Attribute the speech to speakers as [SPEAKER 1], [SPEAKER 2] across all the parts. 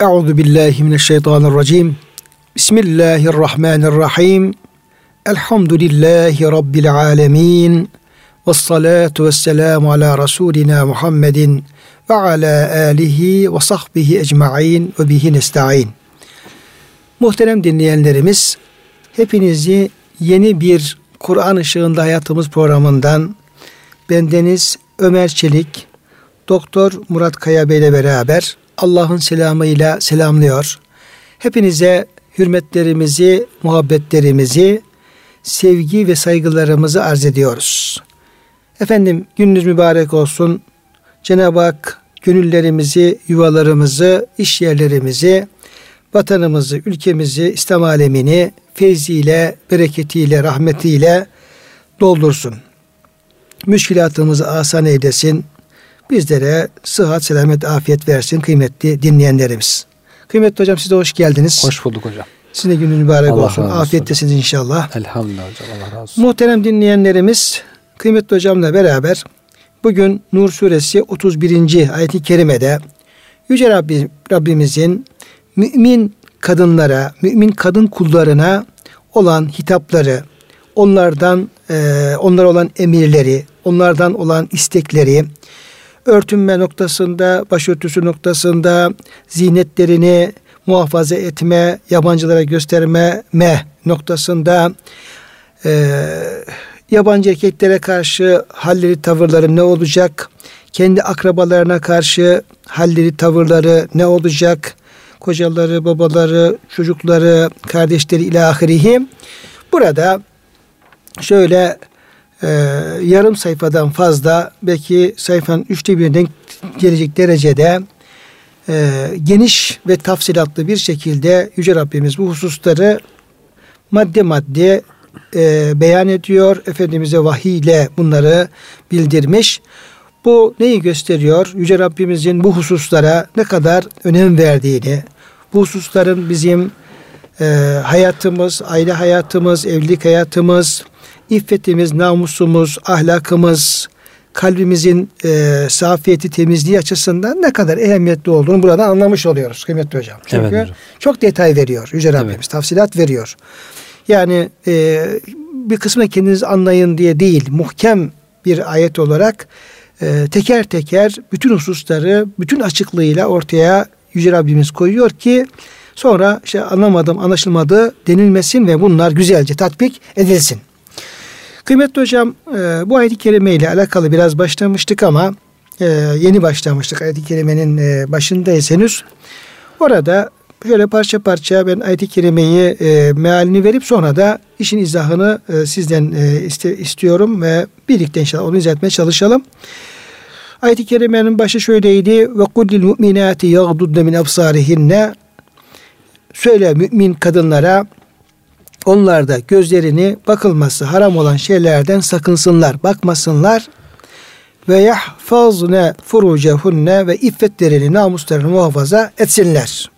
[SPEAKER 1] Euzu billahi mineşşeytanirracim. Bismillahirrahmanirrahim. Elhamdülillahi rabbil alamin. Ves salatu vesselamu ala rasulina Muhammedin ve ala alihi ve sahbihi ecmaîn ve bihi nestaîn. Muhterem dinleyenlerimiz, hepinizi yeni bir Kur'an ışığında hayatımız programından bendeniz Ömer Çelik, Doktor Murat Kaya Bey ile beraber Allah'ın selamıyla selamlıyor. Hepinize hürmetlerimizi, muhabbetlerimizi, sevgi ve saygılarımızı arz ediyoruz. Efendim gününüz mübarek olsun. Cenab-ı Hak gönüllerimizi, yuvalarımızı, iş yerlerimizi, vatanımızı, ülkemizi, İslam alemini feyziyle, bereketiyle, rahmetiyle doldursun. Müşkilatımızı asan eylesin. Bizlere sıhhat, selamet, afiyet versin kıymetli dinleyenlerimiz. Kıymetli hocam size hoş geldiniz.
[SPEAKER 2] Hoş bulduk hocam.
[SPEAKER 1] Sizin de günün mübarek Allah olsun. Afiyettesiniz inşallah.
[SPEAKER 2] Elhamdülillah hocam. Allah razı olsun.
[SPEAKER 1] Muhterem dinleyenlerimiz kıymetli hocamla beraber bugün Nur suresi 31. ayeti kerimede Yüce Rabbim, Rabbimizin mümin kadınlara, mümin kadın kullarına olan hitapları, onlardan e, onlara olan emirleri, onlardan olan istekleri, örtünme noktasında, başörtüsü noktasında zinetlerini muhafaza etme, yabancılara gösterme me noktasında e, yabancı erkeklere karşı halleri, tavırları ne olacak? Kendi akrabalarına karşı halleri, tavırları ne olacak? Kocaları, babaları, çocukları, kardeşleri ilahirihi. Burada şöyle e, yarım sayfadan fazla belki sayfanın üçte birine gelecek derecede e, geniş ve tafsilatlı bir şekilde Yüce Rabbimiz bu hususları madde madde e, beyan ediyor. Efendimiz'e vahiy ile bunları bildirmiş. Bu neyi gösteriyor? Yüce Rabbimizin bu hususlara ne kadar önem verdiğini, bu hususların bizim e, hayatımız, aile hayatımız, evlilik hayatımız, iffetimiz, namusumuz, ahlakımız, kalbimizin e, safiyeti, temizliği açısından ne kadar ehemmiyetli olduğunu buradan anlamış oluyoruz kıymetli hocam. Çünkü evet, hocam. çok detay veriyor Yüce Rabbimiz, evet. tafsilat veriyor. Yani e, bir kısmını kendiniz anlayın diye değil, muhkem bir ayet olarak e, teker teker bütün hususları, bütün açıklığıyla ortaya Yüce Rabbimiz koyuyor ki sonra işte anlamadım, anlaşılmadı denilmesin ve bunlar güzelce tatbik edilsin. Kıymetli hocam e, bu ayet-i kerime ile alakalı biraz başlamıştık ama e, yeni başlamıştık ayet-i kerimenin e, başındayız henüz. Orada şöyle parça parça ben ayet-i kerimeyi mealini verip sonra da işin izahını sizden istiyorum ve birlikte inşallah onu izah etmeye çalışalım. Ayet-i kerimenin başı şöyleydi. Ve kullil mu'minati yagdudne min absarihinne Söyle mümin kadınlara onlar da gözlerini bakılması haram olan şeylerden sakınsınlar, bakmasınlar ve yahfazne furucehunne ve iffetlerini, namuslarını muhafaza etsinler.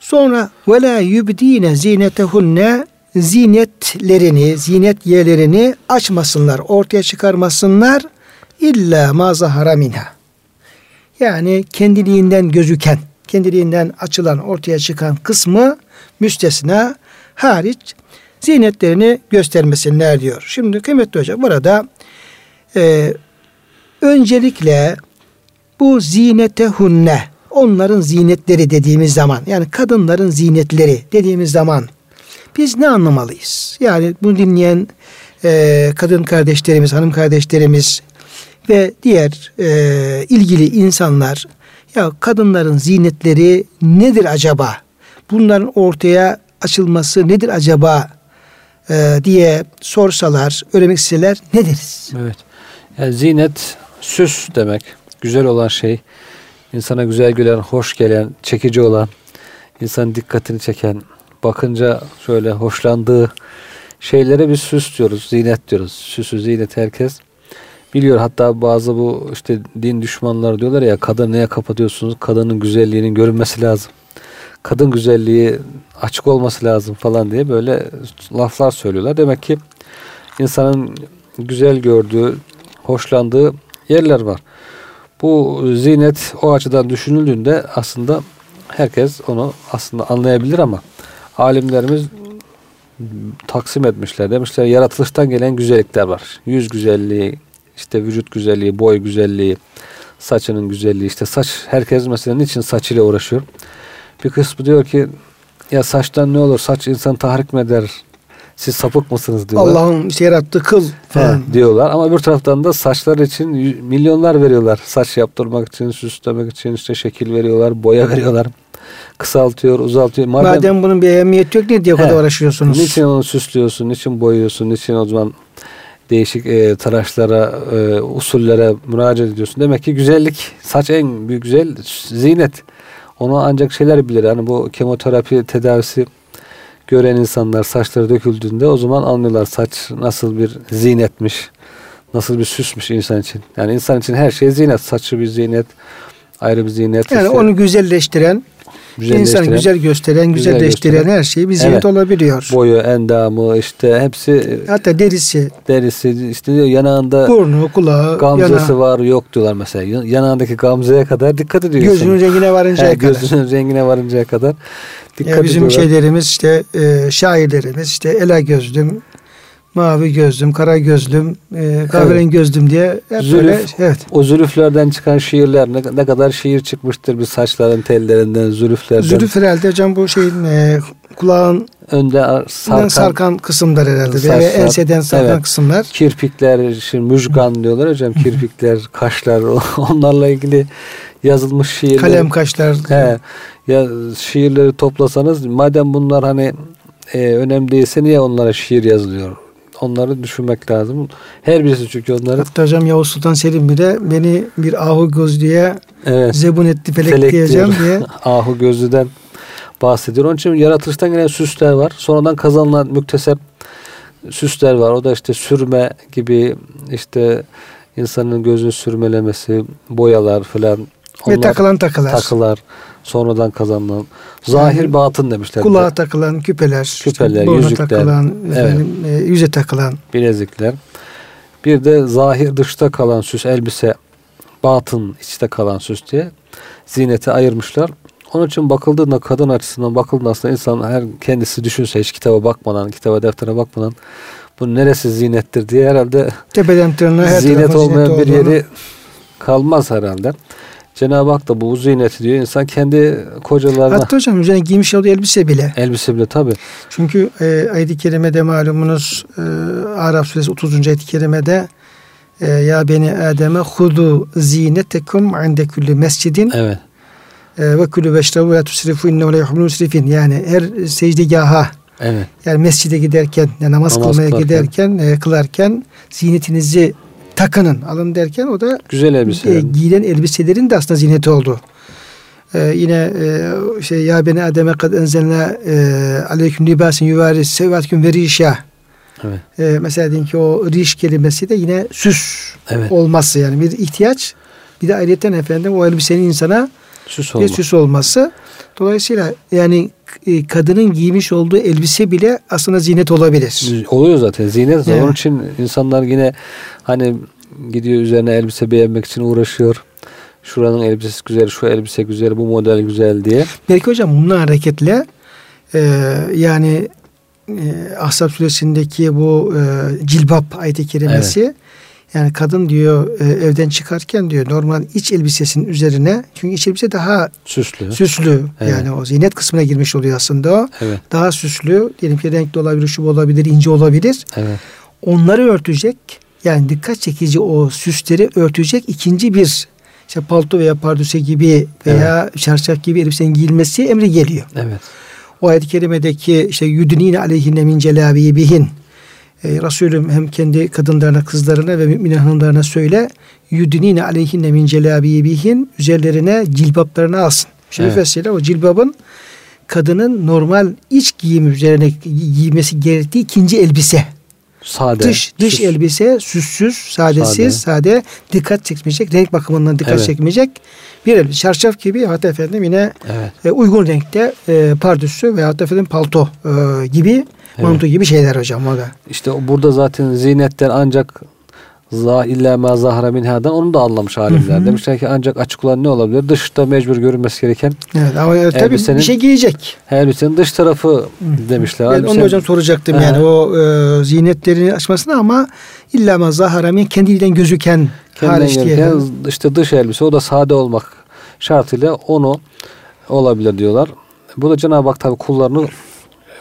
[SPEAKER 1] Sonra ve la yubdine zinetehunne zinetlerini, zinet yerlerini açmasınlar, ortaya çıkarmasınlar illa ma zahara minha. Yani kendiliğinden gözüken, kendiliğinden açılan, ortaya çıkan kısmı müstesna hariç zinetlerini göstermesinler diyor. Şimdi kıymetli hocam burada e, öncelikle bu zinete hunne onların zinetleri dediğimiz zaman yani kadınların zinetleri dediğimiz zaman biz ne anlamalıyız? Yani bunu dinleyen e, kadın kardeşlerimiz, hanım kardeşlerimiz ve diğer e, ilgili insanlar ya kadınların zinetleri nedir acaba? Bunların ortaya açılması nedir acaba e, diye sorsalar, öğrenmek isteseler ne deriz?
[SPEAKER 2] Evet. Yani zinet süs demek. Güzel olan şey. insana güzel gülen, hoş gelen, çekici olan, insanın dikkatini çeken, bakınca şöyle hoşlandığı şeylere bir süs diyoruz, zinet diyoruz. Süsü, zinet herkes biliyor. Hatta bazı bu işte din düşmanları diyorlar ya kadın neye kapatıyorsunuz? Kadının güzelliğinin görünmesi lazım kadın güzelliği açık olması lazım falan diye böyle laflar söylüyorlar. Demek ki insanın güzel gördüğü, hoşlandığı yerler var. Bu zinet o açıdan düşünüldüğünde aslında herkes onu aslında anlayabilir ama alimlerimiz taksim etmişler. Demişler yaratılıştan gelen güzellikler var. Yüz güzelliği, işte vücut güzelliği, boy güzelliği, saçının güzelliği. işte saç herkes mesela niçin saçıyla uğraşıyor? Bir kısmı diyor ki ya saçtan ne olur? Saç insan tahrik mi eder? Siz sapık mısınız diyorlar.
[SPEAKER 1] Allah'ın işte yarattığı kıl falan.
[SPEAKER 2] He, diyorlar ama bir taraftan da saçlar için milyonlar veriyorlar. Saç yaptırmak için, süslemek için işte şekil veriyorlar, boya veriyorlar. Kısaltıyor, uzaltıyor.
[SPEAKER 1] Madem, bunun bir ehemmiyeti yok ne diye o kadar uğraşıyorsunuz?
[SPEAKER 2] Niçin onu süslüyorsun, niçin boyuyorsun, niçin o zaman değişik e, tıraşlara, e, usullere müracaat ediyorsun. Demek ki güzellik, saç en büyük güzel zinet. Onu ancak şeyler bilir. Yani bu kemoterapi tedavisi gören insanlar saçları döküldüğünde o zaman anlıyorlar saç nasıl bir zinetmiş. Nasıl bir süsmüş insan için. Yani insan için her şey zinet. Saçı bir zinet, ayrı bir zinet.
[SPEAKER 1] Yani
[SPEAKER 2] işte
[SPEAKER 1] onu güzelleştiren, insanı güzel gösteren,
[SPEAKER 2] güzel
[SPEAKER 1] güzelleştiren
[SPEAKER 2] gösteren.
[SPEAKER 1] her şey bir zinet
[SPEAKER 2] Evet.
[SPEAKER 1] olabiliyor.
[SPEAKER 2] boyu, endamı işte hepsi
[SPEAKER 1] Hatta derisi,
[SPEAKER 2] derisi işte diyor yanağında
[SPEAKER 1] burnu, kulağı,
[SPEAKER 2] gamzesi
[SPEAKER 1] yana,
[SPEAKER 2] var yok diyorlar mesela. Yan- Yanağındaki gamzeye kadar dikkat ediyor
[SPEAKER 1] gözünün
[SPEAKER 2] insan.
[SPEAKER 1] rengine varıncaya
[SPEAKER 2] He,
[SPEAKER 1] kadar.
[SPEAKER 2] gözünün rengine varıncaya kadar dikkat
[SPEAKER 1] Ya bizim
[SPEAKER 2] ediyorlar.
[SPEAKER 1] şeylerimiz işte e, şairlerimiz işte ela gözlüm, mavi gözlüm, kara gözlüm, e, kahverengi gözlüm diye hep
[SPEAKER 2] Zülüf.
[SPEAKER 1] böyle evet.
[SPEAKER 2] O zülüflerden çıkan şiirler ne, ne kadar şiir çıkmıştır bir saçların tellerinden, zülüflerden.
[SPEAKER 1] Zülüf herhalde hocam bu şeyin e, kulağın
[SPEAKER 2] Önde ar- sarkan,
[SPEAKER 1] sarkan, kısımlar herhalde
[SPEAKER 2] Saçlar.
[SPEAKER 1] enseden sarkan
[SPEAKER 2] Evet.
[SPEAKER 1] kısımlar.
[SPEAKER 2] kirpikler, şimdi müjgan diyorlar hocam. Kirpikler, kaşlar onlarla ilgili yazılmış şiirler.
[SPEAKER 1] Kalem kaşlar.
[SPEAKER 2] He, ya şiirleri toplasanız madem bunlar hani e, önemli değilse niye onlara şiir yazılıyor? Onları düşünmek lazım. Her birisi çünkü onları
[SPEAKER 1] Hatta hocam Yavuz Sultan Selim bile beni bir ahu gözlüye
[SPEAKER 2] evet,
[SPEAKER 1] zebun etti felek,
[SPEAKER 2] felek
[SPEAKER 1] diyeceğim diye.
[SPEAKER 2] ahu gözlüden bahsediyor. Onun için yaratılıştan gelen süsler var. Sonradan kazanılan müktesep süsler var. O da işte sürme gibi işte insanın gözünü sürmelemesi, boyalar falan.
[SPEAKER 1] Ve
[SPEAKER 2] Onlar-
[SPEAKER 1] takılan takılar.
[SPEAKER 2] takılar sonradan kazanılan zahir
[SPEAKER 1] Yani
[SPEAKER 2] batın demişler.
[SPEAKER 1] Kulağa takılan küpeler, işte
[SPEAKER 2] Küpeler,
[SPEAKER 1] buruna
[SPEAKER 2] yüzükler.
[SPEAKER 1] takılan, efendim, e, yüze takılan.
[SPEAKER 2] bilezikler. Bir de zahir dışta kalan süs elbise, batın içte kalan süs diye zineti ayırmışlar. Onun için bakıldığında kadın açısından bakıldığında aslında insan her kendisi düşünse hiç kitaba bakmadan, kitaba deftere bakmadan bu neresi zinettir diye herhalde
[SPEAKER 1] Tepeden tırnağa her
[SPEAKER 2] zinet
[SPEAKER 1] tarafa
[SPEAKER 2] olmayan bir
[SPEAKER 1] olduğunu-
[SPEAKER 2] yeri kalmaz herhalde. Cenab-ı Hak da bu ziyneti diyor. İnsan kendi kocalarına
[SPEAKER 1] Hatta hocam üzerine giymiş olduğu elbise bile.
[SPEAKER 2] elbise bile tabi.
[SPEAKER 1] Çünkü e, ayet-i kerimede malumunuz e, Araf suresi 30. ayet-i kerimede e, ya beni Adem'e hudu zinetekum inde kulli mescidin
[SPEAKER 2] Evet.
[SPEAKER 1] e, ve kulü veşrebu ve tusrifu la yuhibbul musrifin. Yani her secdegaha
[SPEAKER 2] Evet.
[SPEAKER 1] yani mescide giderken yani namaz,
[SPEAKER 2] Namaz
[SPEAKER 1] kılmaya
[SPEAKER 2] kılarken.
[SPEAKER 1] giderken e, kılarken zinetinizi takının alın derken o da
[SPEAKER 2] Güzel
[SPEAKER 1] e,
[SPEAKER 2] elbise.
[SPEAKER 1] giyilen elbiselerin de aslında ziyneti oldu. E, yine e, şey ya beni ademe kad enzelna e, aleyküm libasin yuvari sevatüküm ve rişa.
[SPEAKER 2] Evet.
[SPEAKER 1] E, mesela diyelim ki o riş kelimesi de yine süs
[SPEAKER 2] Evet.
[SPEAKER 1] olması yani bir ihtiyaç. Bir de ayrıyeten efendim o elbisenin insana
[SPEAKER 2] Süs olma.
[SPEAKER 1] süs olması. Dolayısıyla yani e, kadının giymiş olduğu elbise bile aslında zinet olabilir.
[SPEAKER 2] Oluyor zaten. Zinet.
[SPEAKER 1] Evet.
[SPEAKER 2] Onun için insanlar yine hani gidiyor üzerine elbise beğenmek için uğraşıyor. Şuranın elbisesi güzel, şu elbise güzel, bu model güzel diye.
[SPEAKER 1] Belki hocam bununla hareketle e, yani e, Ahzab suresindeki bu e, cilbap ayeti kerimesi yani kadın diyor e, evden çıkarken diyor normal iç elbisesinin üzerine çünkü iç elbise daha
[SPEAKER 2] Süslü.
[SPEAKER 1] süslü
[SPEAKER 2] Evet.
[SPEAKER 1] yani o zinet kısmına girmiş oluyor aslında o.
[SPEAKER 2] Evet.
[SPEAKER 1] Daha süslü diyelim ki renkli olabilir, şu olabilir, ince olabilir.
[SPEAKER 2] Evet.
[SPEAKER 1] Onları örtecek yani dikkat çekici o süsleri örtecek ikinci bir işte palto veya pardöse gibi veya çarşaf gibi elbisenin giyilmesi emri geliyor.
[SPEAKER 2] Evet.
[SPEAKER 1] O ayet-i kerimedeki işte yudnine aleyhinne min celabibihin e, Resulüm hem kendi kadınlarına, kızlarına ve mümin hanımlarına söyle yudnine aleyhinne min celabibihin üzerlerine cilbaplarını alsın. Şimdi
[SPEAKER 2] Evet.
[SPEAKER 1] mesela o cilbabın kadının normal iç giyim üzerine gi- giymesi gerektiği ikinci elbise.
[SPEAKER 2] Sade.
[SPEAKER 1] Dış dış
[SPEAKER 2] süs.
[SPEAKER 1] elbise süssüz, sadesiz, sade. dikkat çekmeyecek, renk bakımından dikkat
[SPEAKER 2] Evet.
[SPEAKER 1] çekmeyecek bir elbise. Çarşaf gibi hatta efendim yine
[SPEAKER 2] Evet.
[SPEAKER 1] e, uygun renkte e, pardüsü veya da efendim palto e, gibi
[SPEAKER 2] Evet.
[SPEAKER 1] manto gibi şeyler hocam o da.
[SPEAKER 2] İşte burada zaten zinetten ancak za illa ma zahara minhadan onu da anlamış alimler.
[SPEAKER 1] Hı hı.
[SPEAKER 2] Demişler ki ancak açık olan ne olabilir? Dışta mecbur görünmesi gereken
[SPEAKER 1] Evet ama e, tabii bir şey giyecek.
[SPEAKER 2] elbisenin dış tarafı demişler.
[SPEAKER 1] Ben onu
[SPEAKER 2] Elbisenin-
[SPEAKER 1] hocam soracaktım
[SPEAKER 2] He.
[SPEAKER 1] yani o e, ziynetlerini açmasına ama illa ma zahara min kendinden gözüken hariç diye.
[SPEAKER 2] işte dış elbise o da sade olmak şartıyla onu olabilir diyorlar. Bu da Cenab-ı Hak tabi kullarını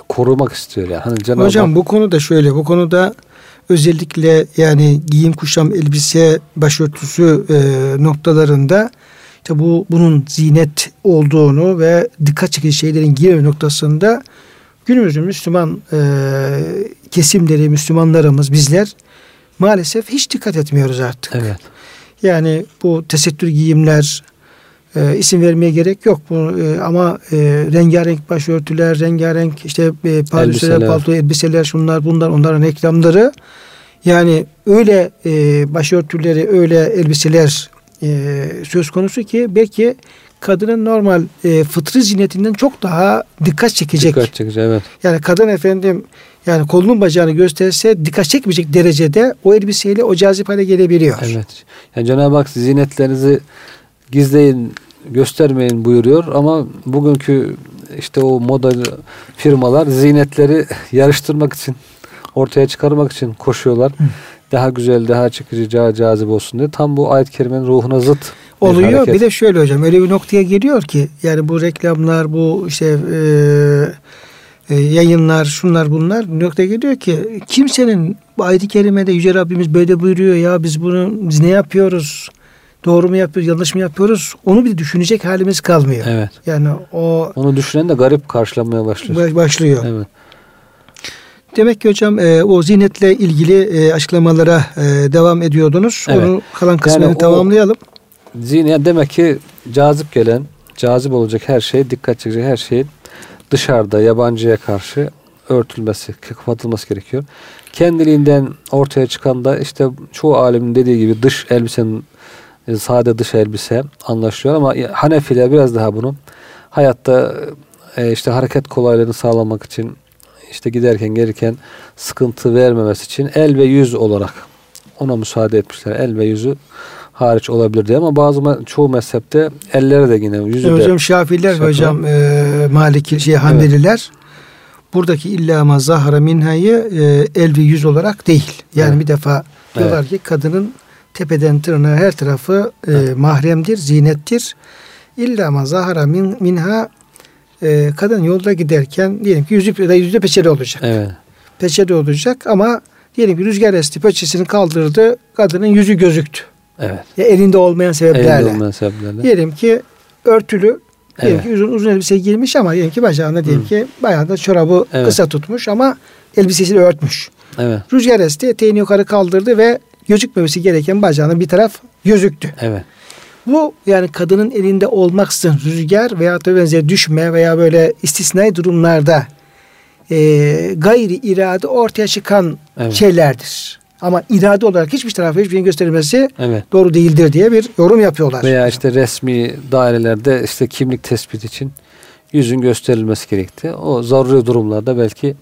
[SPEAKER 2] korumak istiyor yani. Hani Cenab-ı
[SPEAKER 1] Hocam
[SPEAKER 2] Hak,
[SPEAKER 1] bu konuda şöyle bu konuda özellikle yani giyim kuşam elbise başörtüsü e, noktalarında işte bu bunun zinet olduğunu ve dikkat çekici şeylerin giyme noktasında günümüzün Müslüman e, kesimleri Müslümanlarımız bizler maalesef hiç dikkat etmiyoruz artık.
[SPEAKER 2] evet.
[SPEAKER 1] Yani bu tesettür giyimler e, isim vermeye gerek yok bu e, ama e, rengarenk başörtüler, rengarenk işte e, pardösüler,
[SPEAKER 2] Elbiseler.
[SPEAKER 1] palto, elbiseler, şunlar bunlar onların reklamları yani öyle e, başörtüleri, öyle elbiseler e, söz konusu ki belki kadının normal e, fıtri ziynetinden çok daha dikkat çekecek.
[SPEAKER 2] Dikkat çekici evet.
[SPEAKER 1] Yani kadın efendim yani kolunun bacağını gösterse dikkat çekmeyecek derecede o elbiseyle o cazip hale gelebiliyor.
[SPEAKER 2] Evet. Yani Cenab-ı Hak zinetlerinizi gizleyin, göstermeyin buyuruyor ama bugünkü işte o moda firmalar zinetleri yarıştırmak için, ortaya çıkarmak için koşuyorlar. Daha güzel, daha çekici, daha cazip olsun diye. Tam bu ayet-i kerimenin ruhuna zıt bir
[SPEAKER 1] oluyor.
[SPEAKER 2] hareket.
[SPEAKER 1] Bir de şöyle hocam öyle bir noktaya geliyor ki yani bu reklamlar bu işte e, e, yayınlar şunlar bunlar bir noktaya geliyor ki kimsenin bu ayet-i kerimede Yüce Rabbimiz böyle buyuruyor ya biz bunu biz ne yapıyoruz? Doğru mu yapıyoruz, yanlış mı yapıyoruz? Onu bir düşünecek halimiz kalmıyor.
[SPEAKER 2] Evet.
[SPEAKER 1] Yani o
[SPEAKER 2] Onu düşünen de garip karşılamaya başlıyor.
[SPEAKER 1] baş- başlıyor.
[SPEAKER 2] Evet.
[SPEAKER 1] Demek ki hocam e, o zinetle ilgili e, açıklamalara e, devam ediyordunuz.
[SPEAKER 2] Evet.
[SPEAKER 1] Onu kalan kısmını
[SPEAKER 2] Yani
[SPEAKER 1] tamamlayalım.
[SPEAKER 2] Zine demek ki cazip gelen, cazip olacak her şey, dikkat çekecek her şeyin dışarıda yabancıya karşı örtülmesi, kapatılması gerekiyor. Kendiliğinden ortaya çıkan da işte çoğu alimin dediği gibi dış elbisenin e, sade dış elbise anlaşılıyor ama Hanefiler biraz daha bunu hayatta e, işte hareket kolaylığını sağlamak için işte giderken gelirken sıkıntı vermemesi için el ve yüz olarak ona müsaade etmişler. El ve yüzü hariç olabilir diye ama bazı çoğu mezhepte elleri de yine yüzü
[SPEAKER 1] E,
[SPEAKER 2] de
[SPEAKER 1] hocam Şafiler
[SPEAKER 2] Şafi.
[SPEAKER 1] hocam e, Maliki şey Hanbeliler buradaki illa ma zahara minhayı e, el ve yüz olarak değil. Yani
[SPEAKER 2] Evet.
[SPEAKER 1] bir defa diyorlar ki kadının tepeden tırnağa her tarafı e, mahremdir, zinettir. İlla ma zahara min, minha e, kadın yolda giderken diyelim ki yüzü yüzde peçeli olacak.
[SPEAKER 2] evet.
[SPEAKER 1] Peçeli olacak ama diyelim ki rüzgar esti peçesini kaldırdı kadının yüzü gözüktü.
[SPEAKER 2] Evet.
[SPEAKER 1] Ya elinde olmayan sebeplerle.
[SPEAKER 2] Elinde olmayan sebeplerle.
[SPEAKER 1] Diyelim ki örtülü diyelim
[SPEAKER 2] Evet.
[SPEAKER 1] ki uzun, uzun elbise giymiş ama diyelim ki bacağında diyelim
[SPEAKER 2] Hı.
[SPEAKER 1] ki bayağı da çorabı
[SPEAKER 2] Evet.
[SPEAKER 1] kısa tutmuş ama elbisesiyle örtmüş.
[SPEAKER 2] Evet.
[SPEAKER 1] Rüzgar esti eteğini yukarı kaldırdı ve gözükmemesi gereken bacağının bir taraf gözüktü.
[SPEAKER 2] Evet.
[SPEAKER 1] Bu yani kadının elinde olmaksızın rüzgar veya da benzeri düşme veya böyle istisnai durumlarda e, gayri irade ortaya çıkan
[SPEAKER 2] Evet.
[SPEAKER 1] şeylerdir. Ama irade olarak hiçbir tarafa hiçbir şeyin gösterilmesi
[SPEAKER 2] Evet.
[SPEAKER 1] doğru değildir diye bir yorum yapıyorlar.
[SPEAKER 2] Veya işte resmi dairelerde işte kimlik tespit için yüzün gösterilmesi gerekti. O zaruri durumlarda belki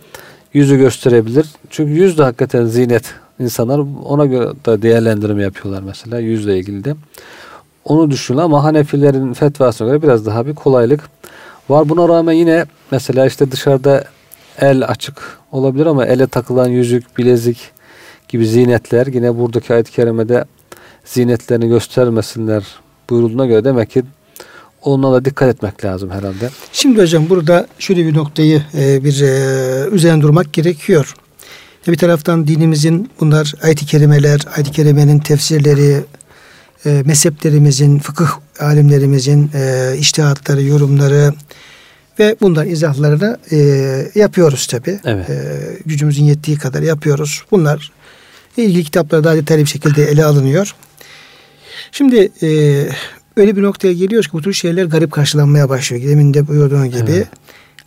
[SPEAKER 2] yüzü gösterebilir. Çünkü yüz de hakikaten zinet. İnsanlar ona göre da değerlendirme yapıyorlar mesela yüzle ilgili de. Onu düşünün ama Hanefilerin fetvasına göre biraz daha bir kolaylık var. Buna rağmen yine mesela işte dışarıda el açık olabilir ama ele takılan yüzük, bilezik gibi zinetler yine buradaki ayet-i kerimede zinetlerini göstermesinler buyurulduğuna göre demek ki onunla da dikkat etmek lazım herhalde.
[SPEAKER 1] Şimdi hocam burada şöyle bir noktayı e, bir e, üzerine durmak gerekiyor. Bir taraftan dinimizin bunlar ayet-i kerimeler, ayet-i kerimenin tefsirleri, e, mezheplerimizin, fıkıh alimlerimizin e, iştihatları, yorumları ve bunların izahlarını e, yapıyoruz tabi.
[SPEAKER 2] Evet.
[SPEAKER 1] E, gücümüzün yettiği kadar yapıyoruz. Bunlar ilgili kitaplarda daha detaylı bir şekilde ele alınıyor. Şimdi e, öyle bir noktaya geliyoruz ki bu tür şeyler garip karşılanmaya başlıyor. Demin de buyurduğun gibi.
[SPEAKER 2] Evet.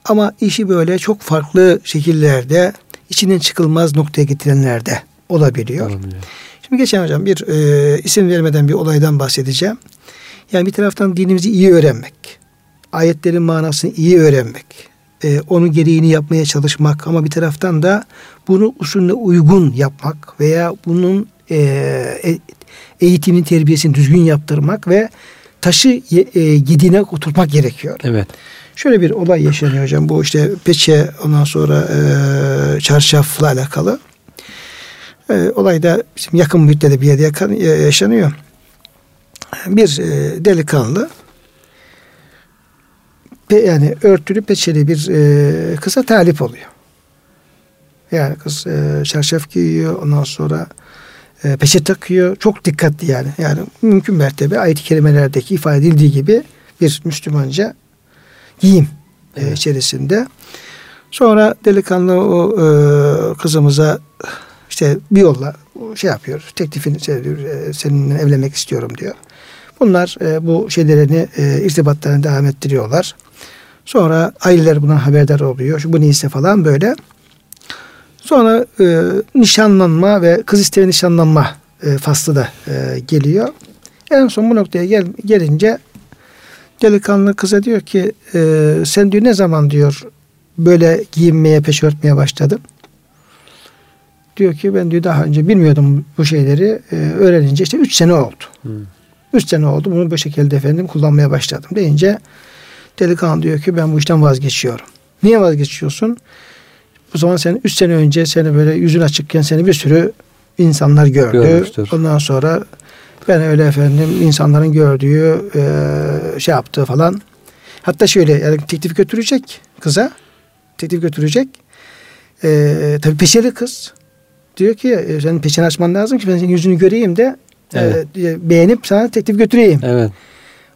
[SPEAKER 1] Ama işi böyle çok farklı şekillerde içinden çıkılmaz noktaya getirenlerde olabiliyor.
[SPEAKER 2] Olabiliyor.
[SPEAKER 1] Şimdi geçen hocam bir e, isim vermeden bir olaydan bahsedeceğim. Yani bir taraftan dinimizi iyi öğrenmek, ayetlerin manasını iyi öğrenmek, e, onun gereğini yapmaya çalışmak ama bir taraftan da bunu usulüne uygun yapmak veya bunun e, e, eğitimin terbiyesini düzgün yaptırmak ve taşı e, yediğine oturtmak gerekiyor.
[SPEAKER 2] Evet.
[SPEAKER 1] Şöyle bir olay yaşanıyor hocam. Bu işte peçe ondan sonra e, çarşafla alakalı. E, olay da bizim yakın müddette bir yerde yaşanıyor. Bir e, delikanlı pe, yani örtülü peçeli bir e, kıza talip oluyor. Yani kız e, çarşaf giyiyor ondan sonra e, peçe takıyor. Çok dikkatli yani. Yani mümkün mertebe ayet-i kerimelerdeki ifade edildiği gibi bir Müslümanca giyim e, evet. içerisinde. Sonra delikanlı o e, kızımıza işte bir yolla şey yapıyor. Teklifini diyor, e, seninle evlenmek istiyorum diyor. Bunlar e, bu şeylerini e, irtibatlarını devam ettiriyorlar. Sonra aileler buna haberdar oluyor. Şu bu neyse falan böyle. Sonra e, nişanlanma ve kız isteme nişanlanma e, faslı da e, geliyor. En son bu noktaya gel, gelince delikanlı kıza diyor ki e, sen diyor ne zaman diyor böyle giyinmeye peş örtmeye başladın? Diyor ki ben diyor daha önce bilmiyordum bu şeyleri e, öğrenince işte üç sene oldu. Hmm. Üç sene oldu bunu bu şekilde efendim kullanmaya başladım deyince delikanlı diyor ki ben bu işten vazgeçiyorum. Niye vazgeçiyorsun? Bu zaman sen üç sene önce seni böyle yüzün açıkken seni bir sürü insanlar gördü. Görmüştür. Ondan sonra ben öyle efendim insanların gördüğü e, şey yaptığı falan. Hatta şöyle yani teklif götürecek kıza. Teklif götürecek. E, tabii peşeli kız. Diyor ki e, senin peşini açman lazım ki ben senin yüzünü göreyim de e, evet. e, beğenip sana teklif götüreyim. Evet.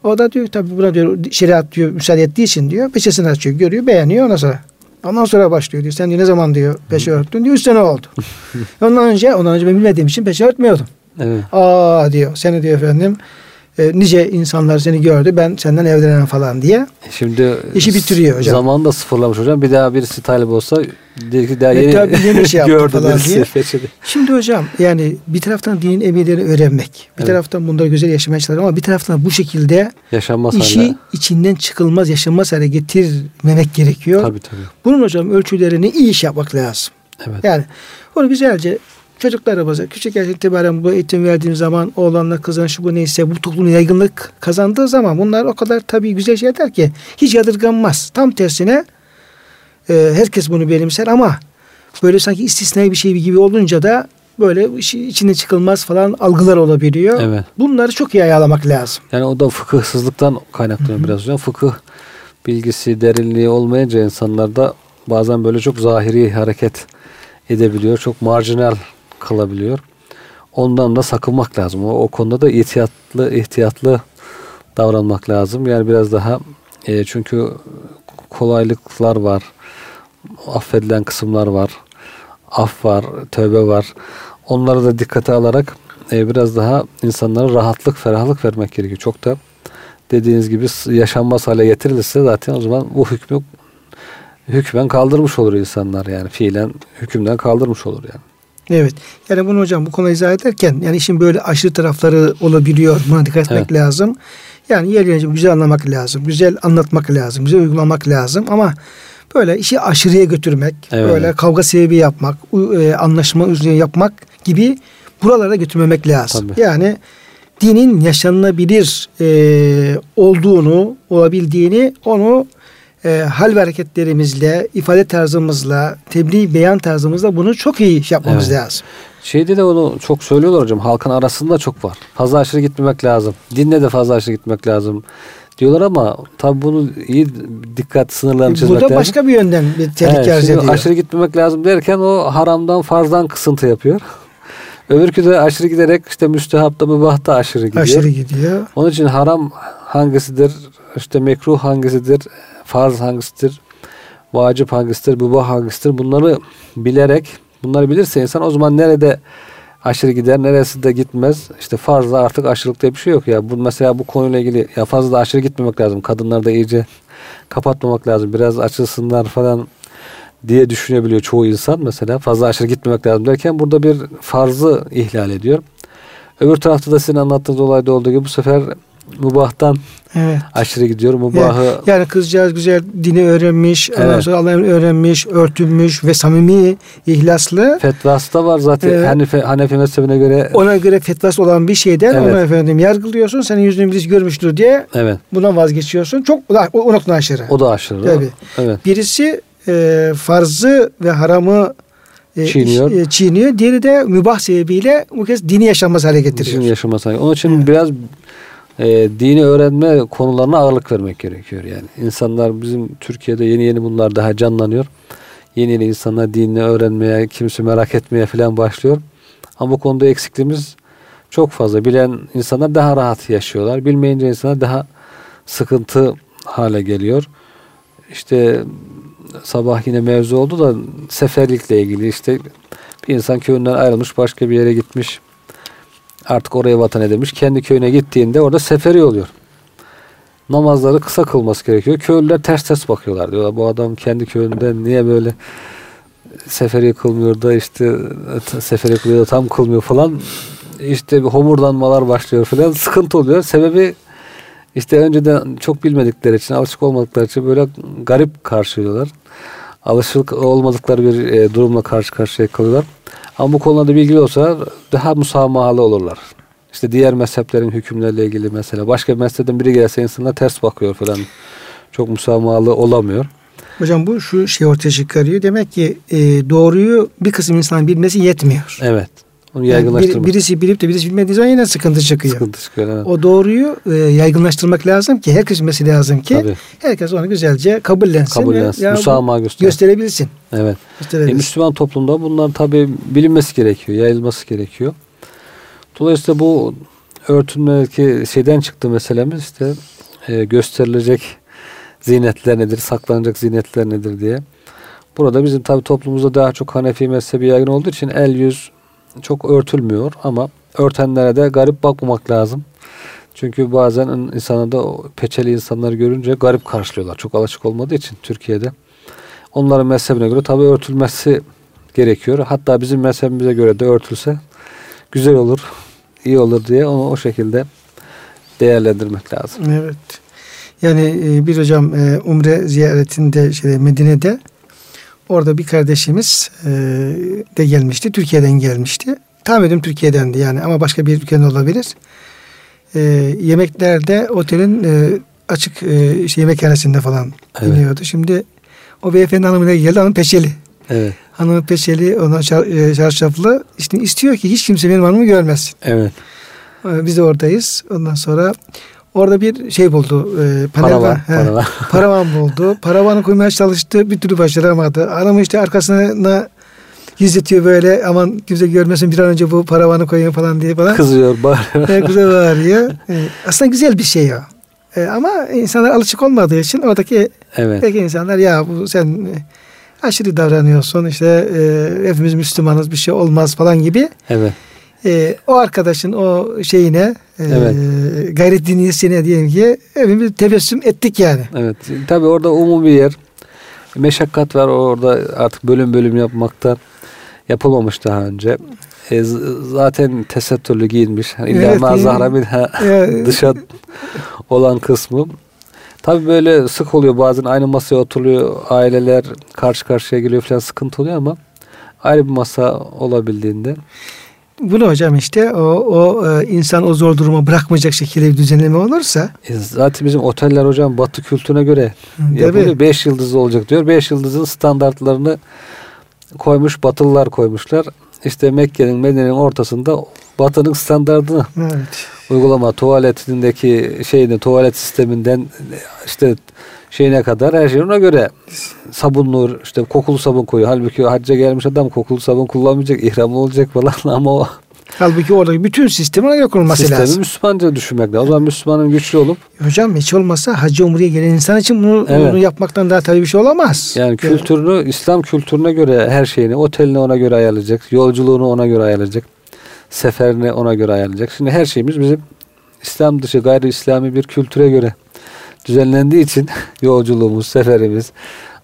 [SPEAKER 1] O da diyor tabii buna diyor şeriat diyor müsaade ettiği için diyor peçesini açıyor görüyor beğeniyor ondan sonra Ondan sonra başlıyor diyor. Sen diyor ne zaman diyor peşe örttün diyor. Üç sene oldu. ondan önce ondan önce ben bilmediğim için peşe örtmüyordum. Evet. Aa diyor. Seni diyor efendim e, nice insanlar seni gördü ben senden evlenemem falan diye.
[SPEAKER 2] Şimdi
[SPEAKER 1] işi bitiriyor hocam.
[SPEAKER 2] Zaman da sıfırlamış hocam. Bir daha birisi talip olsa diyor ki daha yeni,
[SPEAKER 1] tabii yeni şey gördü falan diye. Şimdi hocam yani bir taraftan dinin emirlerini öğrenmek, bir evet. taraftan bunları güzel yaşamaya çalışmak ama bir taraftan bu şekilde
[SPEAKER 2] yaşanmaz
[SPEAKER 1] işi hale. içinden çıkılmaz, yaşanmaz hale getirmemek gerekiyor.
[SPEAKER 2] Tabii tabii.
[SPEAKER 1] Bunun hocam ölçülerini iyi iş yapmak lazım. Evet. Yani onu güzelce çocuklarımıza küçük yaşta itibaren bu eğitim verdiğim zaman oğlanla kızın şu bu neyse bu toplumun yaygınlık kazandığı zaman bunlar o kadar tabii güzel şeyler ki hiç yadırganmaz. Tam tersine e, herkes bunu benimser ama böyle sanki istisnai bir şey gibi olunca da böyle içine çıkılmaz falan algılar olabiliyor. Evet. Bunları çok iyi ayarlamak lazım.
[SPEAKER 2] Yani o da fıkıhsızlıktan kaynaklanıyor Hı-hı. biraz hocam. Fıkıh bilgisi, derinliği olmayınca insanlarda bazen böyle çok zahiri hareket edebiliyor. Çok marjinal kalabiliyor. Ondan da sakınmak lazım. O, o konuda da ihtiyatlı ihtiyatlı davranmak lazım. Yani biraz daha e, çünkü kolaylıklar var. Affedilen kısımlar var. Af var, tövbe var. Onları da dikkate alarak e, biraz daha insanlara rahatlık, ferahlık vermek gerekiyor. Çok da dediğiniz gibi yaşanmaz hale getirilirse zaten o zaman bu hükmü hükmen kaldırmış olur insanlar yani fiilen hükümden kaldırmış olur yani.
[SPEAKER 1] Evet. Yani bunu hocam bu konuyu izah ederken yani işin böyle aşırı tarafları olabiliyor. Buna dikkat etmek evet. lazım. Yani yer yerince güzel anlamak lazım. Güzel anlatmak lazım. Güzel uygulamak lazım ama böyle işi aşırıya götürmek, evet. böyle kavga sebebi yapmak, e, anlaşma üzerine yapmak gibi buralara götürmemek lazım. Tabii. Yani dinin yaşanılabilir e, olduğunu, olabildiğini onu e, hal ve hareketlerimizle, ifade tarzımızla, tebliğ beyan tarzımızla bunu çok iyi yapmamız evet. lazım.
[SPEAKER 2] Şeyde de onu çok söylüyorlar hocam. Halkın arasında çok var. Fazla aşırı gitmemek lazım. Dinle de fazla aşırı gitmek lazım diyorlar ama tabi bunu iyi dikkat sınırlarını e, çizmek lazım.
[SPEAKER 1] Burada başka bir yönden bir tehlike evet, arz ediyor.
[SPEAKER 2] Aşırı gitmemek lazım derken o haramdan farzdan kısıntı yapıyor. Öbürkü de aşırı giderek işte müstehapta mübahta aşırı gidiyor.
[SPEAKER 1] Aşırı gidiyor.
[SPEAKER 2] Onun için haram hangisidir, işte mekruh hangisidir, farz hangisidir, vacip hangisidir, mübah hangisidir bunları bilerek bunları bilirse insan o zaman nerede aşırı gider neresi de gitmez. İşte farzda artık aşırılık diye bir şey yok ya. Bu mesela bu konuyla ilgili ya fazla aşırı gitmemek lazım. Kadınlar da iyice kapatmamak lazım. Biraz açılsınlar falan diye düşünebiliyor çoğu insan mesela. Fazla aşırı gitmemek lazım derken burada bir farzı ihlal ediyor. Öbür tarafta da sizin anlattığınız olayda olduğu gibi bu sefer mubahtan
[SPEAKER 1] Evet.
[SPEAKER 2] aşırı gidiyor. Mubahı
[SPEAKER 1] Yani, yani kızcağız güzel dini öğrenmiş,
[SPEAKER 2] Evet.
[SPEAKER 1] ondan sonra Allah'ı öğrenmiş, örtünmüş ve samimi, ihlaslı.
[SPEAKER 2] fetvası da var zaten.
[SPEAKER 1] Evet.
[SPEAKER 2] Hanefi, Hanefi mezhebine göre
[SPEAKER 1] Ona göre fetvası olan bir şeyden
[SPEAKER 2] Evet.
[SPEAKER 1] onu efendim yargılıyorsun. Senin yüzünü birisi görmüştür diye
[SPEAKER 2] evet.
[SPEAKER 1] bundan vazgeçiyorsun. Çok o, o noktadan aşırı.
[SPEAKER 2] O da aşırı.
[SPEAKER 1] Tabii.
[SPEAKER 2] Evet.
[SPEAKER 1] Birisi e, farzı ve haramı e,
[SPEAKER 2] Çiğniyor.
[SPEAKER 1] e, çiğniyor. Diğeri de mübah sebebiyle bu kez dini yaşanmaz hale getiriyor.
[SPEAKER 2] Bizim yaşaması. Onun için
[SPEAKER 1] Evet.
[SPEAKER 2] biraz e, dini öğrenme konularına ağırlık vermek gerekiyor yani. İnsanlar bizim Türkiye'de yeni yeni bunlar daha canlanıyor. Yeni yeni insanlar dinini öğrenmeye, kimse merak etmeye falan başlıyor. Ama bu konuda eksikliğimiz çok fazla. Bilen insanlar daha rahat yaşıyorlar. Bilmeyince insanlar daha sıkıntı hale geliyor. İşte sabah yine mevzu oldu da seferlikle ilgili işte bir insan köyünden ayrılmış başka bir yere gitmiş. Artık oraya vatan edilmiş. Kendi köyüne gittiğinde orada seferi oluyor. Namazları kısa kılması gerekiyor. Köylüler ters ters bakıyorlar diyorlar. Bu adam kendi köyünde niye böyle seferi kılmıyor da işte seferi kılıyor da tam kılmıyor falan. İşte bir homurdanmalar başlıyor falan. Sıkıntı oluyor. Sebebi işte önceden çok bilmedikleri için, alışık olmadıkları için böyle garip karşılıyorlar. Alışık olmadıkları bir e, durumla karşı karşıya kalıyorlar. Ama bu konularda bilgili olsa daha musamahalı olurlar. İşte diğer mezheplerin hükümlerle ilgili mesela başka bir mezhepten biri gelse insanlar ters bakıyor falan. Çok musamahalı olamıyor.
[SPEAKER 1] Hocam bu şu şey ortaya çıkarıyor. Demek ki e, doğruyu bir kısım insanın bilmesi yetmiyor.
[SPEAKER 2] Evet. Onu
[SPEAKER 1] Yani
[SPEAKER 2] yaygınlaştırmak.
[SPEAKER 1] bir- birisi bilip de birisi bilmediği zaman yine sıkıntı çıkıyor.
[SPEAKER 2] sıkıntı çıkıyor. Evet.
[SPEAKER 1] O doğruyu e, yaygınlaştırmak lazım ki herkes bilmesi lazım ki
[SPEAKER 2] Tabii.
[SPEAKER 1] herkes onu güzelce kabullensin.
[SPEAKER 2] Kabullensin. Musamaha göster.
[SPEAKER 1] gösterebilsin.
[SPEAKER 2] Evet. E,
[SPEAKER 1] gösterebilsin.
[SPEAKER 2] Müslüman toplumda bunlar tabi bilinmesi gerekiyor, yayılması gerekiyor. Dolayısıyla bu örtünmedeki şeyden çıktı meselemiz işte e, gösterilecek zinetler nedir, saklanacak zinetler nedir diye. Burada bizim tabi toplumumuzda daha çok Hanefi mezhebi yaygın olduğu için el yüz çok örtülmüyor ama örtenlere de garip bakmamak lazım. Çünkü bazen insana da peçeli insanları görünce garip karşılıyorlar. Çok alışık olmadığı için Türkiye'de. Onların mezhebine göre tabi örtülmesi gerekiyor. Hatta bizim mezhebimize göre de örtülse güzel olur, iyi olur diye onu o şekilde değerlendirmek lazım.
[SPEAKER 1] Evet. Yani e, bir hocam e, Umre ziyaretinde şey, Medine'de orada bir kardeşimiz e, de gelmişti. Türkiye'den gelmişti. Tahmin ediyorum Türkiye'dendi yani ama başka bir ülkeden olabilir. E, yemeklerde otelin e, açık e, işte yemekhanesinde falan
[SPEAKER 2] Evet.
[SPEAKER 1] iniyordu. Şimdi o beyefendi hanımına geldi hanım peçeli.
[SPEAKER 2] Evet.
[SPEAKER 1] Hanımı peçeli, ona çar, e, çarşaflı. İşte istiyor ki hiç kimse benim hanımı görmesin.
[SPEAKER 2] Evet.
[SPEAKER 1] Ee, Biz de oradayız. Ondan sonra orada bir şey buldu. E,
[SPEAKER 2] Paravan.
[SPEAKER 1] panel he,
[SPEAKER 2] paravan.
[SPEAKER 1] paravan buldu. Paravanı koymaya çalıştı. Bir türlü başaramadı. Adamı işte arkasına gizletiyor böyle. Aman kimse görmesin bir an önce bu paravanı koyayım falan diye falan.
[SPEAKER 2] Kızıyor, bağırıyor.
[SPEAKER 1] E, güzel bağırıyor. E, aslında güzel bir şey o. E, ama insanlar alışık olmadığı için oradaki
[SPEAKER 2] Evet.
[SPEAKER 1] belki insanlar ya bu sen e, aşırı davranıyorsun işte e, hepimiz Müslümanız bir şey olmaz falan gibi
[SPEAKER 2] Evet.
[SPEAKER 1] E, o arkadaşın o şeyine e,
[SPEAKER 2] Evet.
[SPEAKER 1] gayret diniyesine diyelim ki hepimiz tebessüm ettik yani.
[SPEAKER 2] Evet. Tabii orada umumi bir yer. Meşakkat var orada artık bölüm bölüm yapmakta yapılmamış daha önce. E, zaten tesettürlü giyinmiş. İlla
[SPEAKER 1] Evet,
[SPEAKER 2] ma
[SPEAKER 1] yani-
[SPEAKER 2] zahra minha
[SPEAKER 1] Ya,
[SPEAKER 2] dışa olan kısmı. Tabii böyle sık oluyor bazen aynı masaya oturuyor aileler karşı karşıya geliyor falan sıkıntı oluyor ama ayrı bir masa olabildiğinde
[SPEAKER 1] bunu hocam işte o, o e, insan o zor duruma bırakmayacak şekilde bir düzenleme olursa
[SPEAKER 2] e, zaten bizim oteller hocam batı kültürüne göre yapılıyor. 5 yıldızlı olacak diyor. 5 yıldızın standartlarını koymuş Batılılar koymuşlar. İşte Mekke'nin Medine'nin ortasında Batı'nın standartını
[SPEAKER 1] evet.
[SPEAKER 2] Uygulama tuvaletindeki şeyini tuvalet sisteminden işte şeyine kadar her şey ona göre sabunlu işte kokulu sabun koyuyor. Halbuki hacca gelmiş adam kokulu sabun kullanmayacak, ihram olacak falan ama o
[SPEAKER 1] Halbuki oradaki bütün sistemin ona göre kurulması
[SPEAKER 2] sistemi
[SPEAKER 1] lazım.
[SPEAKER 2] Müslümanca düşünmek lazım. O zaman Müslümanın güçlü olup
[SPEAKER 1] Hocam hiç olmazsa hacı umreye gelen insan için bunu,
[SPEAKER 2] Evet.
[SPEAKER 1] bunu yapmaktan daha tabii bir şey olamaz.
[SPEAKER 2] yani kültürünü İslam kültürüne göre her şeyini oteline ona göre ayarlayacak, yolculuğunu ona göre ayarlayacak, seferini ona göre ayarlayacak. Şimdi her şeyimiz bizim İslam dışı gayri İslami bir kültüre göre düzenlendiği için yolculuğumuz, seferimiz,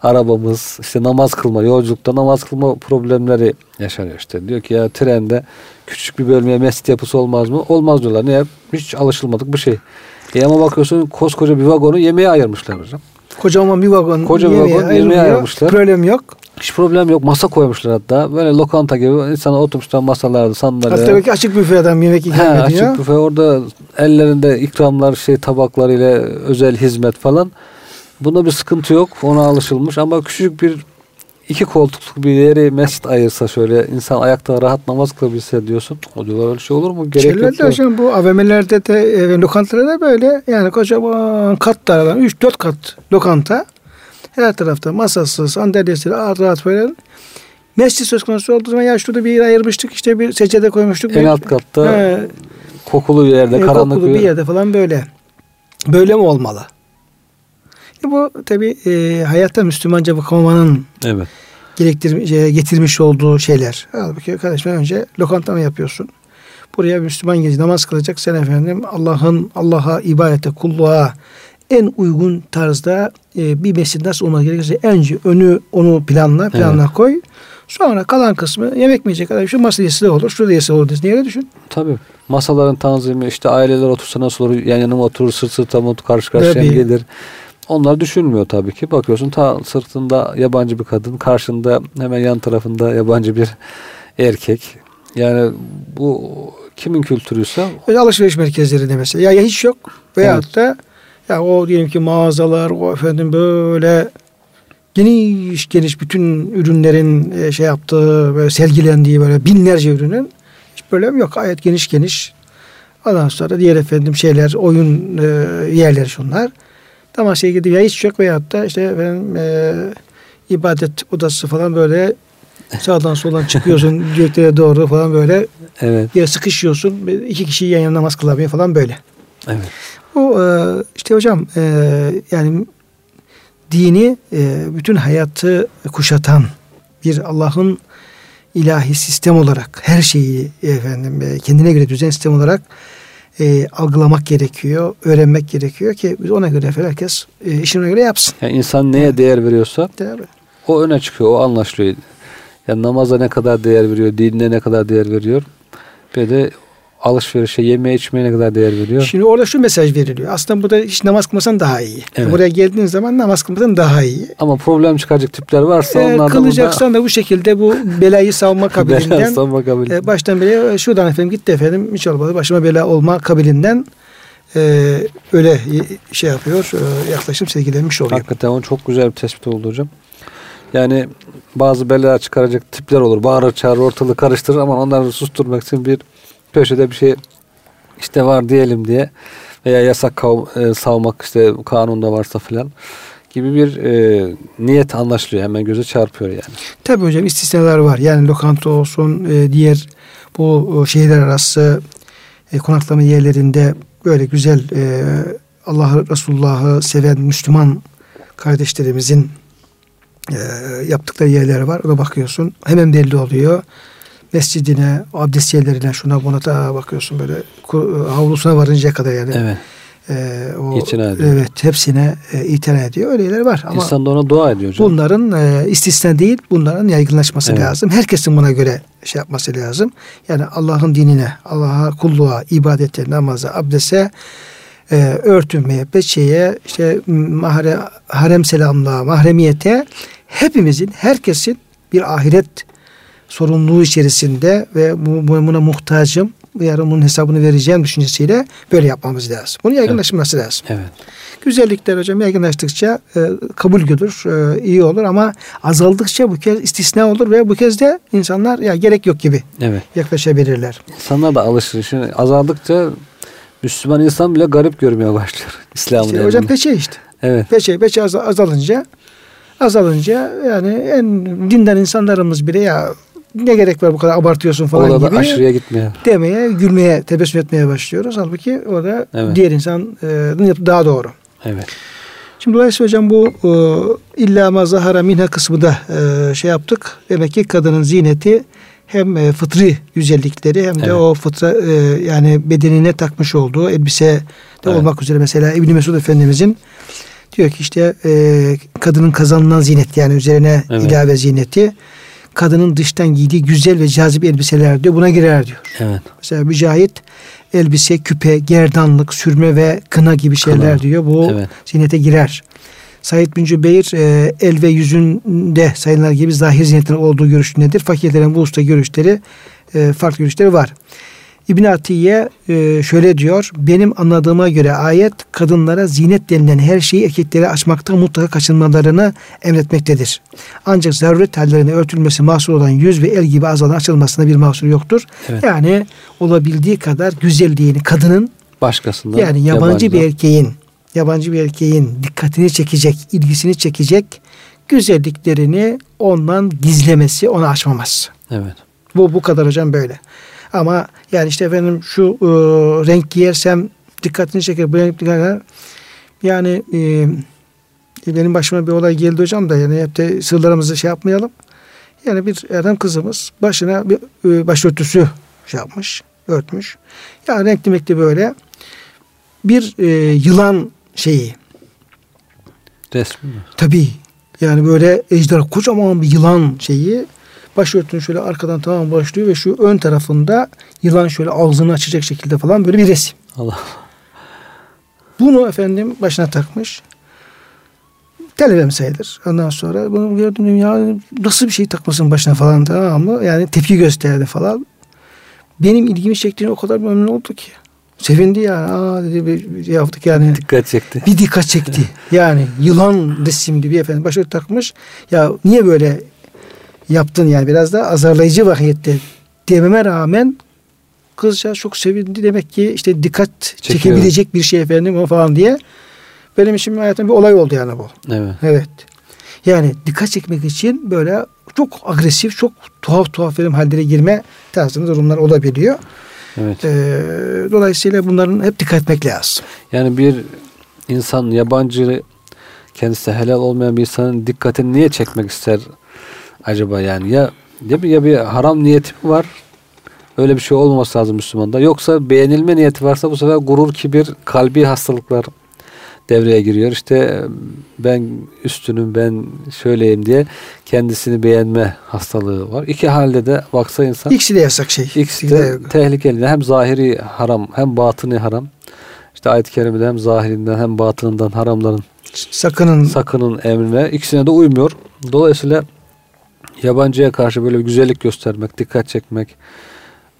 [SPEAKER 2] arabamız, işte namaz kılma, yolculukta namaz kılma problemleri yaşanıyor işte. Diyor ki ya trende küçük bir bölmeye mescit yapısı olmaz mı? Olmaz diyorlar. Niye? Hiç alışılmadık bir şey. E ama bakıyorsun koskoca bir vagonu yemeğe ayırmışlar hocam.
[SPEAKER 1] Kocaman bir vagon
[SPEAKER 2] Koca
[SPEAKER 1] yemeğe
[SPEAKER 2] vagon yemeğe ayırmışlar.
[SPEAKER 1] Problem yok.
[SPEAKER 2] Hiç problem yok. Masa koymuşlar hatta. Böyle lokanta gibi insana oturmuşlar masalarda, sandalye.
[SPEAKER 1] Hatta belki açık büfe adam yemek ikram ediyor.
[SPEAKER 2] açık büfe. Orada ellerinde ikramlar, şey tabaklarıyla özel hizmet falan. Bunda bir sıkıntı yok. Ona alışılmış ama küçük bir iki koltuklu bir yeri mescit ayırsa şöyle insan ayakta rahat namaz kılabilse diyorsun. O diyorlar öyle şey olur mu? Gerek yok.
[SPEAKER 1] Şeylerde
[SPEAKER 2] diyor.
[SPEAKER 1] hocam bu AVM'lerde de e, lokantalarda böyle yani kocaman katlardan 3-4 kat lokanta her tarafta masası, sandalyesi rahat rahat böyle mescid söz konusu olduğu zaman ya şurada bir yer ayırmıştık işte bir secde koymuştuk.
[SPEAKER 2] En alt katta
[SPEAKER 1] He,
[SPEAKER 2] kokulu bir yerde,
[SPEAKER 1] e,
[SPEAKER 2] karanlık
[SPEAKER 1] kokulu
[SPEAKER 2] bir
[SPEAKER 1] yerde falan böyle. Böyle mi olmalı? E bu tabi e, hayatta Müslümanca bakamamanın
[SPEAKER 2] Evet.
[SPEAKER 1] e, getirmiş olduğu şeyler. Halbuki kardeşim önce lokanta mı yapıyorsun? Buraya Müslüman gezi namaz kılacak. Sen efendim Allah'ın Allah'a ibadete, kulluğa en uygun tarzda e, bir mescid nasıl olması gerekirse önce önü onu planla, planla koy. Sonra kalan kısmı yemek mi yiyecek adam şu masa yesi de olur, şurada yesi olur. Niye öyle düşün?
[SPEAKER 2] Tabii. Masaların tanzimi işte aileler otursa nasıl olur? Yan yana mı oturur, sırt sırta mı karşı karşıya
[SPEAKER 1] Tabii.
[SPEAKER 2] gelir? Onlar düşünmüyor tabii ki. Bakıyorsun ta sırtında yabancı bir kadın, karşında hemen yan tarafında yabancı bir erkek. Yani bu kimin kültürüyse
[SPEAKER 1] Böyle alışveriş merkezlerinde mesela. Ya, hiç yok. Veyahut da ya o diyelim ki mağazalar, o efendim böyle geniş geniş bütün ürünlerin e, şey yaptığı, böyle sergilendiği böyle binlerce ürünün hiç problem yok. Gayet geniş geniş. Ondan sonra diğer efendim şeyler, oyun e, yerleri şunlar. Tamaşaya gidip ya hiç yok veyahut da işte efendim e, ibadet odası falan böyle sağdan soldan çıkıyorsun göklere doğru falan böyle
[SPEAKER 2] evet
[SPEAKER 1] ya sıkışıyorsun iki kişi yan yana namaz kılamıyor falan böyle.
[SPEAKER 2] Evet
[SPEAKER 1] Bu e, işte hocam e, yani dini e, bütün hayatı kuşatan bir Allah'ın ilahi sistem olarak her şeyi efendim kendine göre düzen sistem olarak e, algılamak gerekiyor, öğrenmek gerekiyor ki biz ona göre herkes e, işine göre yapsın.
[SPEAKER 2] yani insan neye değer veriyorsa
[SPEAKER 1] mi?
[SPEAKER 2] o öne çıkıyor, o anlaşılıyor. Yani namaza ne kadar değer veriyor, dinine ne kadar değer veriyor. Bir de alışverişe, yeme içmeye ne kadar değer veriyor.
[SPEAKER 1] Şimdi orada şu mesaj veriliyor. Aslında burada hiç namaz kılmasan daha iyi.
[SPEAKER 2] Evet.
[SPEAKER 1] Buraya geldiğin zaman namaz kılmasan daha iyi.
[SPEAKER 2] Ama problem çıkaracak tipler varsa
[SPEAKER 1] Eğer
[SPEAKER 2] onlar
[SPEAKER 1] kılacaksan da bu şekilde bu belayı
[SPEAKER 2] burada
[SPEAKER 1] kabilinden
[SPEAKER 2] bela bakabilir.
[SPEAKER 1] e, baştan beri şuradan efendim gitti efendim hiç olmadı başıma bela olma kabilinden e, öyle şey yapıyor e, yaklaşım sergilenmiş oluyor.
[SPEAKER 2] Hakikaten o çok güzel bir tespit oldu hocam. Yani bazı bela çıkaracak tipler olur. Bağırır çağırır ortalığı karıştırır ama onları susturmak için bir köşede bir şey işte var diyelim diye veya yasak kav- e, savmak işte kanunda varsa filan gibi bir e, niyet anlaşılıyor. Hemen göze çarpıyor yani.
[SPEAKER 1] Tabii hocam istisnalar var. Yani lokanta olsun e, diğer bu şehirler arası e, konaklama yerlerinde böyle güzel e, Allah'ı Resulullah'ı seven Müslüman kardeşlerimizin e, yaptıkları yerler var. Ona bakıyorsun. Hemen belli oluyor. Mescidine, abdest yerlerine şuna buna da bakıyorsun böyle havlusuna varıncaya kadar yani.
[SPEAKER 2] Evet.
[SPEAKER 1] E, o,
[SPEAKER 2] İtina ediyor.
[SPEAKER 1] Evet hepsine e, itina ediyor. Öyle yerler var. Ama
[SPEAKER 2] İnsan da ona dua ediyor hocam.
[SPEAKER 1] Bunların e, istisna değil, bunların yaygınlaşması
[SPEAKER 2] Evet.
[SPEAKER 1] lazım. Herkesin buna göre şey yapması lazım. Yani Allah'ın dinine, Allah'a kulluğa, ibadete, namaza, abdese, e, örtünmeye, peçeye, işte mahre, harem selamlığa, mahremiyete hepimizin, herkesin bir ahiret sorumluluğu içerisinde ve bu, bu- buna muhtacım, yarın bunun hesabını vereceğim düşüncesiyle böyle yapmamız lazım. Bunun yaygınlaşması lazım.
[SPEAKER 2] Evet.
[SPEAKER 1] Güzellikler hocam yaygınlaştıkça e, kabul görür, e, iyi olur ama azaldıkça bu kez istisna olur ve bu kez de insanlar ya gerek yok gibi
[SPEAKER 2] Evet.
[SPEAKER 1] yaklaşabilirler.
[SPEAKER 2] İnsanlar da alışır. Şimdi azaldıkça Müslüman insan bile garip görmeye başlıyor. İslam'ın
[SPEAKER 1] İşte hocam peçe işte.
[SPEAKER 2] Evet.
[SPEAKER 1] Peçe, peçe az- azalınca azalınca yani en dindar insanlarımız bile ya ne gerek var bu kadar abartıyorsun falan
[SPEAKER 2] Orada
[SPEAKER 1] gibi
[SPEAKER 2] aşırıya gitmiyor.
[SPEAKER 1] demeye, gülmeye, tebessüm etmeye başlıyoruz. Halbuki orada
[SPEAKER 2] Evet.
[SPEAKER 1] diğer insanın yaptığı daha doğru.
[SPEAKER 2] Evet.
[SPEAKER 1] Şimdi dolayısıyla hocam bu e, illa ma zahara minha kısmı da e, şey yaptık. Demek ki kadının ziyneti hem e, fıtri güzellikleri hem de
[SPEAKER 2] Evet.
[SPEAKER 1] o fıtra e, yani bedenine takmış olduğu elbise de
[SPEAKER 2] Evet.
[SPEAKER 1] olmak üzere mesela İbn Mesud Efendimizin diyor ki işte e, kadının kazanılan ziynet yani üzerine
[SPEAKER 2] Evet.
[SPEAKER 1] ilave ziyneti kadının dıştan giydiği güzel ve cazip elbiseler diyor buna girer diyor.
[SPEAKER 2] Evet.
[SPEAKER 1] Mesela Mücahit elbise, küpe, gerdanlık, sürme ve kına gibi şeyler
[SPEAKER 2] Kına.
[SPEAKER 1] diyor. Bu
[SPEAKER 2] Evet.
[SPEAKER 1] ziynete girer. Said bin Cübeyr e, el ve yüzünde sayılanlar gibi zahir ziynetin olduğu görüşündedir. Fakirlerin bu usta görüşleri e, farklı görüşleri var. İbn Atiye e, şöyle diyor. Benim anladığıma göre ayet kadınlara zinet denilen her şeyi erkeklere açmaktan mutlaka kaçınmalarını emretmektedir. Ancak zaruret hallerine örtülmesi mahsur olan yüz ve el gibi azalan açılmasına bir mahsur yoktur.
[SPEAKER 2] Evet.
[SPEAKER 1] Yani olabildiği kadar güzelliğini kadının
[SPEAKER 2] Başkasından.
[SPEAKER 1] yani yabancı bir
[SPEAKER 2] yabancıdan.
[SPEAKER 1] erkeğin yabancı bir erkeğin dikkatini çekecek, ilgisini çekecek güzelliklerini ondan gizlemesi, ona açmaması.
[SPEAKER 2] Evet.
[SPEAKER 1] Bu bu kadar hocam böyle. Ama yani işte efendim şu e, renk giyersem dikkatini çeker. Bu renk dikkatini- yani e, benim başıma bir olay geldi hocam da yani hep de sırlarımızı şey yapmayalım. Yani bir adam kızımız başına bir e, başörtüsü şey yapmış, örtmüş. Ya renkli renkli böyle bir e, yılan şeyi
[SPEAKER 2] Resmi mi?
[SPEAKER 1] Tabii. Yani böyle ejderha kocaman bir yılan şeyi başörtünün şöyle arkadan tamam başlıyor ve şu ön tarafında yılan şöyle ağzını açacak şekilde falan böyle bir resim.
[SPEAKER 2] Allah.
[SPEAKER 1] Bunu efendim başına takmış. Televem sayılır. Ondan sonra bunu gördüm dedim, ya nasıl bir şey takmasın başına falan tamam mı? Yani tepki gösterdi falan. Benim ilgimi çektiğine o kadar memnun oldu ki. Sevindi ya. Aa dedi bir, bir şey yaptık yani.
[SPEAKER 2] Dikkat çekti.
[SPEAKER 1] bir dikkat çekti. Yani yılan resimli bir efendim başörtü takmış. Ya niye böyle yaptın yani biraz da azarlayıcı vahiyette dememe rağmen kızcağız çok sevindi demek ki işte dikkat
[SPEAKER 2] Çekiyor.
[SPEAKER 1] çekebilecek bir şey efendim o falan diye. Benim için hayatımda bir olay oldu yani bu.
[SPEAKER 2] Evet.
[SPEAKER 1] Evet. Yani dikkat çekmek için böyle çok agresif, çok tuhaf tuhaf film hallere girme tarzında durumlar olabiliyor.
[SPEAKER 2] Evet.
[SPEAKER 1] Ee, dolayısıyla bunların hep dikkat etmek lazım.
[SPEAKER 2] Yani bir insan yabancı kendisi helal olmayan bir insanın dikkatini niye çekmek ister acaba yani ya ya bir, ya bir haram niyeti mi var öyle bir şey olmaması lazım Müslümanda yoksa beğenilme niyeti varsa bu sefer gurur kibir kalbi hastalıklar devreye giriyor işte ben üstünüm ben şöyleyim diye kendisini beğenme hastalığı var iki halde de baksa insan
[SPEAKER 1] İkisi de yasak şey.
[SPEAKER 2] İkisi
[SPEAKER 1] de
[SPEAKER 2] de tehlikeli. Hem zahiri haram hem batını haram. İşte ayet-i kerimede hem zahirinden hem batınından haramların
[SPEAKER 1] Sakının
[SPEAKER 2] sakının emrine ikisine de uymuyor. Dolayısıyla yabancıya karşı böyle bir güzellik göstermek, dikkat çekmek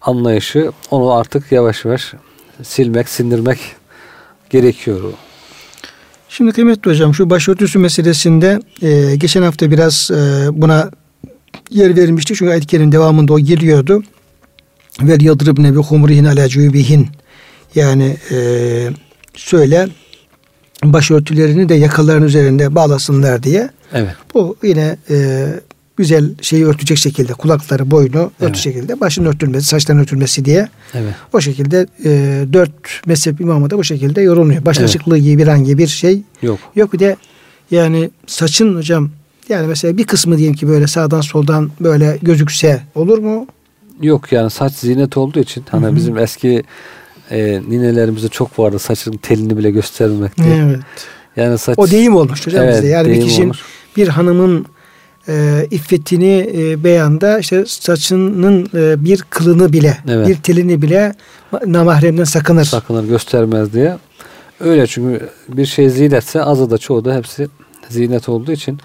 [SPEAKER 2] anlayışı onu artık yavaş yavaş silmek, sindirmek gerekiyor.
[SPEAKER 1] Şimdi kıymetli hocam şu başörtüsü meselesinde e, geçen hafta biraz e, buna yer verilmişti. Çünkü ayet-i kerim devamında o geliyordu. Vel yadribne bi humrihin ala cübihin. Yani e, söyle başörtülerini de yakaların üzerinde bağlasınlar diye.
[SPEAKER 2] Evet.
[SPEAKER 1] Bu yine e, güzel şeyi örtecek şekilde kulakları boynu
[SPEAKER 2] Evet.
[SPEAKER 1] örtecek şekilde başın örtülmesi saçların örtülmesi diye
[SPEAKER 2] Evet.
[SPEAKER 1] o şekilde e, dört mezhep imamı da bu şekilde yorumluyor. Başın
[SPEAKER 2] Evet.
[SPEAKER 1] açıklığı gibi bir hangi bir şey
[SPEAKER 2] Yok.
[SPEAKER 1] yok bir de yani saçın hocam yani mesela bir kısmı diyelim ki böyle sağdan soldan böyle gözükse olur mu?
[SPEAKER 2] Yok yani saç zinet olduğu için hani
[SPEAKER 1] Hı hı.
[SPEAKER 2] bizim eski e, ninelerimizde çok vardı saçın telini bile göstermek diye.
[SPEAKER 1] Evet.
[SPEAKER 2] Yani saç
[SPEAKER 1] O deyim olmuş hocam
[SPEAKER 2] Evet,
[SPEAKER 1] bizde. Yani bir kişinin
[SPEAKER 2] olmuş.
[SPEAKER 1] bir hanımın e, iffetini e, beyanda işte saçının e, bir kılını bile
[SPEAKER 2] Evet.
[SPEAKER 1] bir telini bile namahremden sakınır.
[SPEAKER 2] sakınır göstermez diye. Öyle çünkü bir şey zinetse azı da çoğu da hepsi zinet olduğu için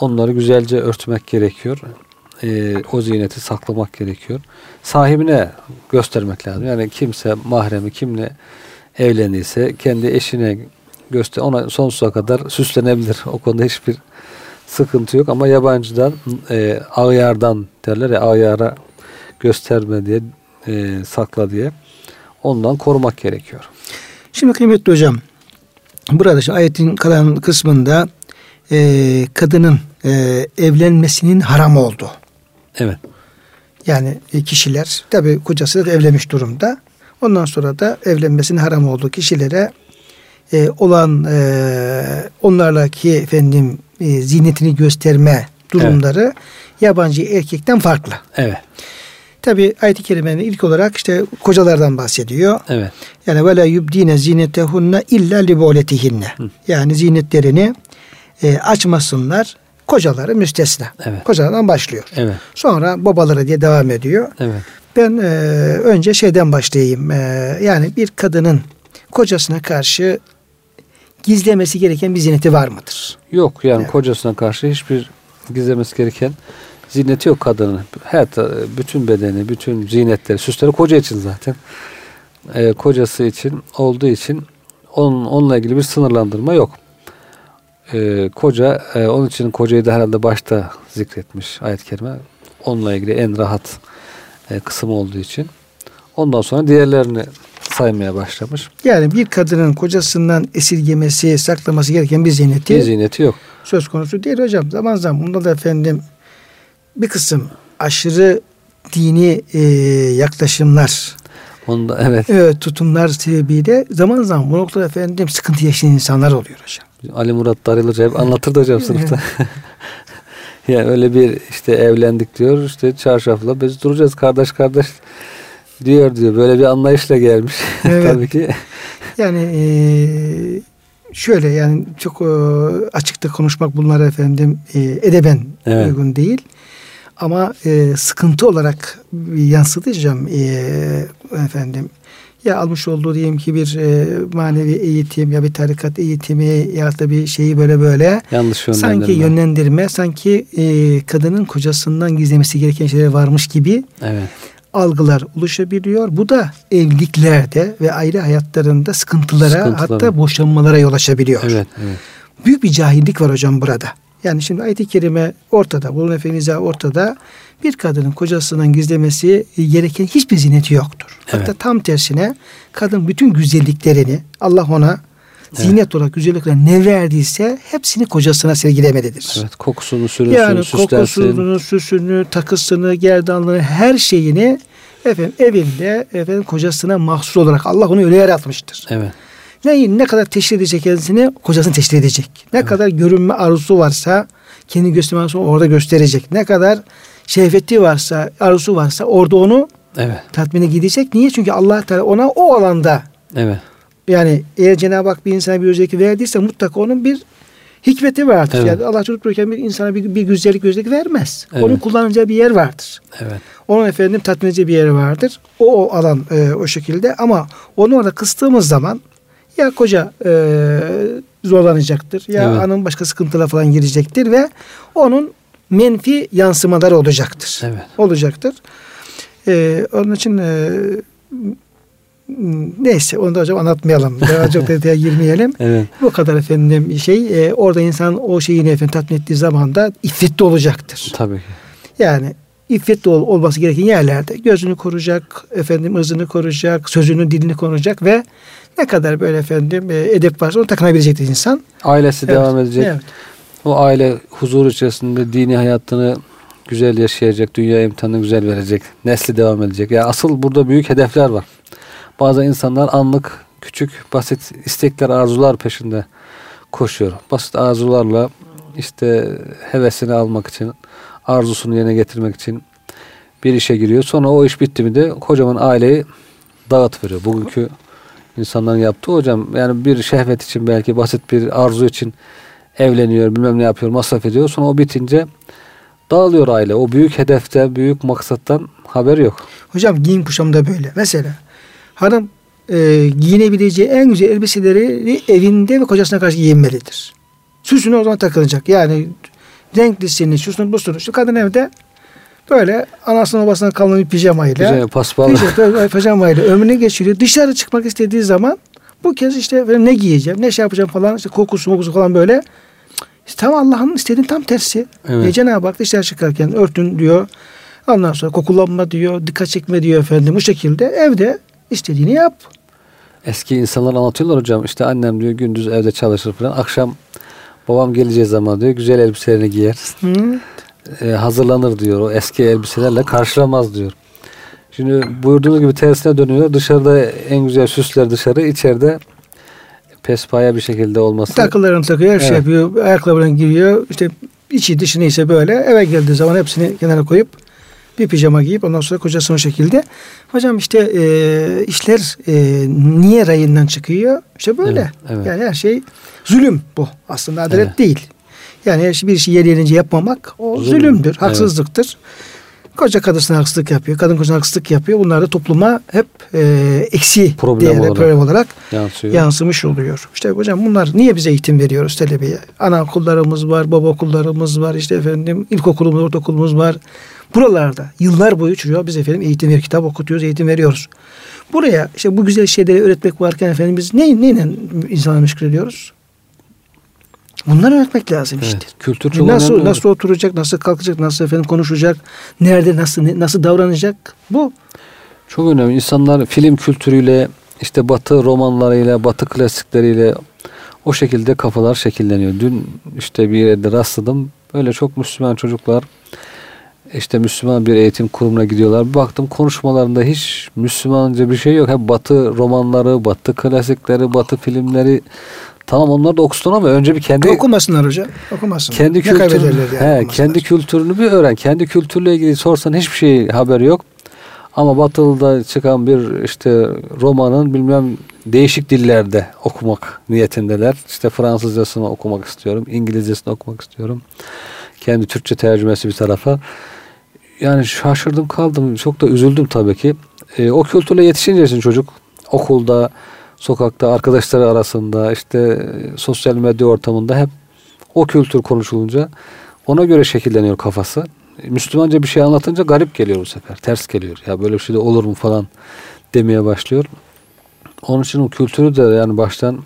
[SPEAKER 2] onları güzelce örtmek gerekiyor. Ee, o ziyneti saklamak gerekiyor. Sahibine göstermek lazım. Yani kimse mahremi kimle evleniyse kendi eşine göster ona sonsuza kadar süslenebilir. O konuda hiçbir sıkıntı yok ama yabancıdan e, ağyardan derler ya ağyara gösterme diye e, sakla diye ondan korumak gerekiyor.
[SPEAKER 1] Şimdi kıymetli hocam burada şu ayetin kalan kısmında e, kadının e, evlenmesinin haram oldu.
[SPEAKER 2] Evet.
[SPEAKER 1] Yani e, kişiler tabi kocası da evlenmiş durumda. Ondan sonra da evlenmesinin haram olduğu kişilere e, olan e, onlarlaki efendim e, zinetini gösterme durumları yabancı erkekten farklı.
[SPEAKER 2] Evet.
[SPEAKER 1] Tabi ayet-i kerimenin ilk olarak işte kocalardan bahsediyor.
[SPEAKER 2] Evet.
[SPEAKER 1] Yani ve la yubdine zinetehunne illa li bu'letihinne. Yani zinetlerini e, açmasınlar Kocaları müstesna.
[SPEAKER 2] Evet.
[SPEAKER 1] Kocalardan başlıyor.
[SPEAKER 2] Evet.
[SPEAKER 1] Sonra babaları diye devam ediyor.
[SPEAKER 2] Evet.
[SPEAKER 1] Ben e, önce şeyden başlayayım. E, yani bir kadının kocasına karşı gizlemesi gereken bir zineti var mıdır?
[SPEAKER 2] Yok yani
[SPEAKER 1] Evet.
[SPEAKER 2] kocasına karşı hiçbir gizlemesi gereken ziyneti yok kadının. Her bütün bedeni, bütün ziynetleri, süsleri koca için zaten. Ee, kocası için olduğu için onun onunla ilgili bir sınırlandırma yok. Ee, koca e, onun için kocayı da herhalde başta zikretmiş ayet-i kerime. Onunla ilgili en rahat e, kısım olduğu için. Ondan sonra diğerlerini saymaya başlamış.
[SPEAKER 1] Yani bir kadının kocasından esirgemesi, saklaması gereken bir ziyneti
[SPEAKER 2] Bir ziyneti yok.
[SPEAKER 1] söz konusu değil hocam. Zaman zaman bunda da efendim bir kısım aşırı dini e, yaklaşımlar,
[SPEAKER 2] Onda evet.
[SPEAKER 1] e, tutumlar sebebiyle zaman zaman bu noktada efendim sıkıntı yaşayan insanlar oluyor hocam.
[SPEAKER 2] Ali Murat Darılıcı hep anlatırdı hocam sınıfta. yani öyle bir işte evlendik diyor işte çarşafla biz duracağız kardeş kardeş diyor diyor. Böyle bir anlayışla gelmiş.
[SPEAKER 1] Evet.
[SPEAKER 2] Tabii ki.
[SPEAKER 1] Yani e, şöyle yani çok e, açıkta konuşmak bunlar efendim e, edeben
[SPEAKER 2] Evet.
[SPEAKER 1] uygun değil. Ama e, sıkıntı olarak yansıtacağım e, efendim. Ya almış olduğu diyelim ki bir e, manevi eğitim ya bir tarikat eğitimi ya da bir şeyi böyle böyle
[SPEAKER 2] Yanlış yönlendirme.
[SPEAKER 1] sanki yönlendirme sanki e, kadının kocasından gizlemesi gereken şeyler varmış gibi
[SPEAKER 2] Evet.
[SPEAKER 1] Algılar oluşabiliyor. Bu da evliliklerde ve aile hayatlarında sıkıntılara
[SPEAKER 2] Sıkıntılara.
[SPEAKER 1] hatta boşanmalara yol açabiliyor.
[SPEAKER 2] Evet. Evet.
[SPEAKER 1] Büyük bir cahillik var hocam burada. Yani şimdi ayet-i kerime ortada, bunun efendimize ortada bir kadının kocasından gizlemesi gereken hiçbir zineti yoktur. Hatta
[SPEAKER 2] Evet.
[SPEAKER 1] tam tersine kadın bütün güzelliklerini Allah ona zinet olarak güzelliklerini ne verdiyse hepsini kocasına sergilemelidir.
[SPEAKER 2] Evet. Kokusunu sürünsün,
[SPEAKER 1] Yani
[SPEAKER 2] süslensin.
[SPEAKER 1] kokusunu, süsünü, takısını, gerdanlığını, her şeyini efendim evinde efendim kocasına mahsus olarak Allah onu öyle yaratmıştır.
[SPEAKER 2] Evet.
[SPEAKER 1] Ne, ne kadar teşhir edecek kendisini kocasını teşhir edecek. Ne kadar görünme arzusu varsa kendi gösterme arzusu orada gösterecek. Ne kadar şehveti varsa, arzusu varsa orada onu
[SPEAKER 2] Evet.
[SPEAKER 1] tatmine gidecek. Niye? Çünkü Allah Teala ona o alanda
[SPEAKER 2] Evet.
[SPEAKER 1] Yani eğer Cenab-ı Hak bir insana bir özellik verdiyse mutlaka onun bir hikmeti vardır.
[SPEAKER 2] Evet.
[SPEAKER 1] Yani Allah çocuk bırakırken bir insana bir, bir güzellik özellik vermez.
[SPEAKER 2] Evet.
[SPEAKER 1] Onun kullanacağı bir yer vardır.
[SPEAKER 2] Evet.
[SPEAKER 1] Onun efendim tatmin edici bir yeri vardır. O, o alan e, o şekilde ama onu orada kıstığımız zaman ya koca e, zorlanacaktır ya
[SPEAKER 2] Evet.
[SPEAKER 1] hanım başka sıkıntılara falan girecektir ve onun menfi yansımaları olacaktır.
[SPEAKER 2] Evet.
[SPEAKER 1] Olacaktır. E, onun için e, neyse onu da hocam anlatmayalım. Daha çok detaya girmeyelim.
[SPEAKER 2] Evet.
[SPEAKER 1] Bu kadar efendim şey e, orada insan o şeyini efendim tatmin ettiği zaman da iffetli olacaktır.
[SPEAKER 2] Tabii ki.
[SPEAKER 1] Yani iffetli ol, olması gereken yerlerde gözünü koruyacak, efendim ırzını koruyacak, sözünü dilini koruyacak ve ne kadar böyle efendim e, edep varsa onu takınabilecektir insan.
[SPEAKER 2] Ailesi
[SPEAKER 1] Evet,
[SPEAKER 2] devam edecek.
[SPEAKER 1] Evet.
[SPEAKER 2] O aile huzur içerisinde dini hayatını güzel yaşayacak, dünya imtihanını güzel verecek, nesli devam edecek. Ya asıl burada büyük hedefler var. Bazı insanlar anlık, küçük, basit istekler, arzular peşinde koşuyor. Basit arzularla işte hevesini almak için, arzusunu yerine getirmek için bir işe giriyor. Sonra o iş bitti mi de kocaman aileyi dağıtıveriyor. Bugünkü insanların yaptığı hocam yani bir şehvet için belki basit bir arzu için evleniyor bilmem ne yapıyor masraf ediyor sonra o bitince dağılıyor aile o büyük hedefte büyük maksattan haber yok.
[SPEAKER 1] Hocam giyim kuşam da böyle. Mesela hanım e, giyinebileceği en güzel elbiseleri evinde ve kocasına karşı giyinmelidir. Süsünü o zaman takılacak. Yani renklisini, şusunu, busunu. Şu kadın evde böyle anasının babasından kalan bir pijamayla
[SPEAKER 2] Güzel paspal.
[SPEAKER 1] Pijama- pijamayla ömrünü geçiriyor. Dışarı çıkmak istediği zaman bu kez işte ne giyeceğim, ne şey yapacağım falan işte kokusu mokusu falan böyle. İşte tam Allah'ın istediğinin tam tersi.
[SPEAKER 2] Evet.
[SPEAKER 1] E, Cenab-ı Hak dışarı çıkarken örtün diyor. Ondan sonra kokulanma diyor, dikkat çekme diyor efendim. Bu şekilde evde istediğini yap.
[SPEAKER 2] Eski insanlar anlatıyorlar hocam işte annem diyor gündüz evde çalışır falan akşam babam geleceği zaman diyor güzel elbiselerini giyer
[SPEAKER 1] Hı.
[SPEAKER 2] e, hazırlanır diyor o eski elbiselerle karşılamaz diyor. Şimdi buyurduğunuz gibi tersine dönüyor dışarıda en güzel süsler dışarı içeride pespaya bir şekilde olması.
[SPEAKER 1] Takılarını takıyor, her şey
[SPEAKER 2] Evet.
[SPEAKER 1] yapıyor. Ayakkabılarını giyiyor. İşte içi dışı neyse böyle. Eve geldiği zaman hepsini kenara koyup bir pijama giyip ondan sonra kocasını o şekilde. Hocam işte e, işler e, niye rayından çıkıyor? İşte böyle.
[SPEAKER 2] Evet, evet.
[SPEAKER 1] Yani her şey zulüm bu. Aslında adalet
[SPEAKER 2] Evet.
[SPEAKER 1] değil. Yani bir işi yer yerince yapmamak o
[SPEAKER 2] Zulüm.
[SPEAKER 1] zulümdür,
[SPEAKER 2] Evet.
[SPEAKER 1] haksızlıktır. Koca kadısına haksızlık yapıyor, kadın kocasına haksızlık yapıyor. Bunlar da topluma hep e, eksi
[SPEAKER 2] Problem
[SPEAKER 1] değerler,
[SPEAKER 2] olarak.
[SPEAKER 1] problem olarak
[SPEAKER 2] Yansıyor.
[SPEAKER 1] yansımış oluyor. İşte hocam bunlar niye bize eğitim veriyoruz talebeye? Anaokullarımız var, baba okullarımız var, işte efendim ilkokulumuz, ortaokulumuz var. Buralarda yıllar boyu çocuğa biz efendim eğitim ver, kitap okutuyoruz, eğitim veriyoruz. Buraya işte bu güzel şeyleri öğretmek varken efendim biz ne, neyle insanı meşgul ediyoruz? Bunları öğretmek lazım işte.
[SPEAKER 2] Evet, kültür çok
[SPEAKER 1] nasıl
[SPEAKER 2] önemli.
[SPEAKER 1] nasıl oturacak, nasıl kalkacak, nasıl efendim konuşacak, nerede nasıl nasıl davranacak? Bu
[SPEAKER 2] Çok önemli. İnsanlar film kültürüyle, işte batı romanlarıyla, batı klasikleriyle o şekilde kafalar şekilleniyor. Dün işte bir yerde rastladım. Böyle çok Müslüman çocuklar işte Müslüman bir eğitim kurumuna gidiyorlar. Bir baktım konuşmalarında hiç Müslümanca bir şey yok. Hep batı romanları, batı klasikleri, batı filmleri. Tamam onlar da okusun ama önce bir kendi
[SPEAKER 1] okumasınlar hocam. Okumasınlar.
[SPEAKER 2] kendi kültürünü,
[SPEAKER 1] yani
[SPEAKER 2] he, kendi kültürünü bir öğren. Kendi kültürle ilgili sorsan hiçbir şey haberi yok. Ama Batılı'da çıkan bir işte romanın bilmem değişik dillerde okumak niyetindeler. İşte Fransızcasını okumak istiyorum, İngilizcesini okumak istiyorum. Kendi Türkçe tercümesi bir tarafa. Yani şaşırdım kaldım. Çok da üzüldüm tabii ki. E, o kültürle yetişince çocuk okulda, sokakta, arkadaşları arasında, işte e, sosyal medya ortamında hep o kültür konuşulunca ona göre şekilleniyor kafası. E, Müslümanca bir şey anlatınca garip geliyor bu sefer. Ters geliyor. Ya böyle bir şey de olur mu falan demeye başlıyor. Onun için o kültürü de yani baştan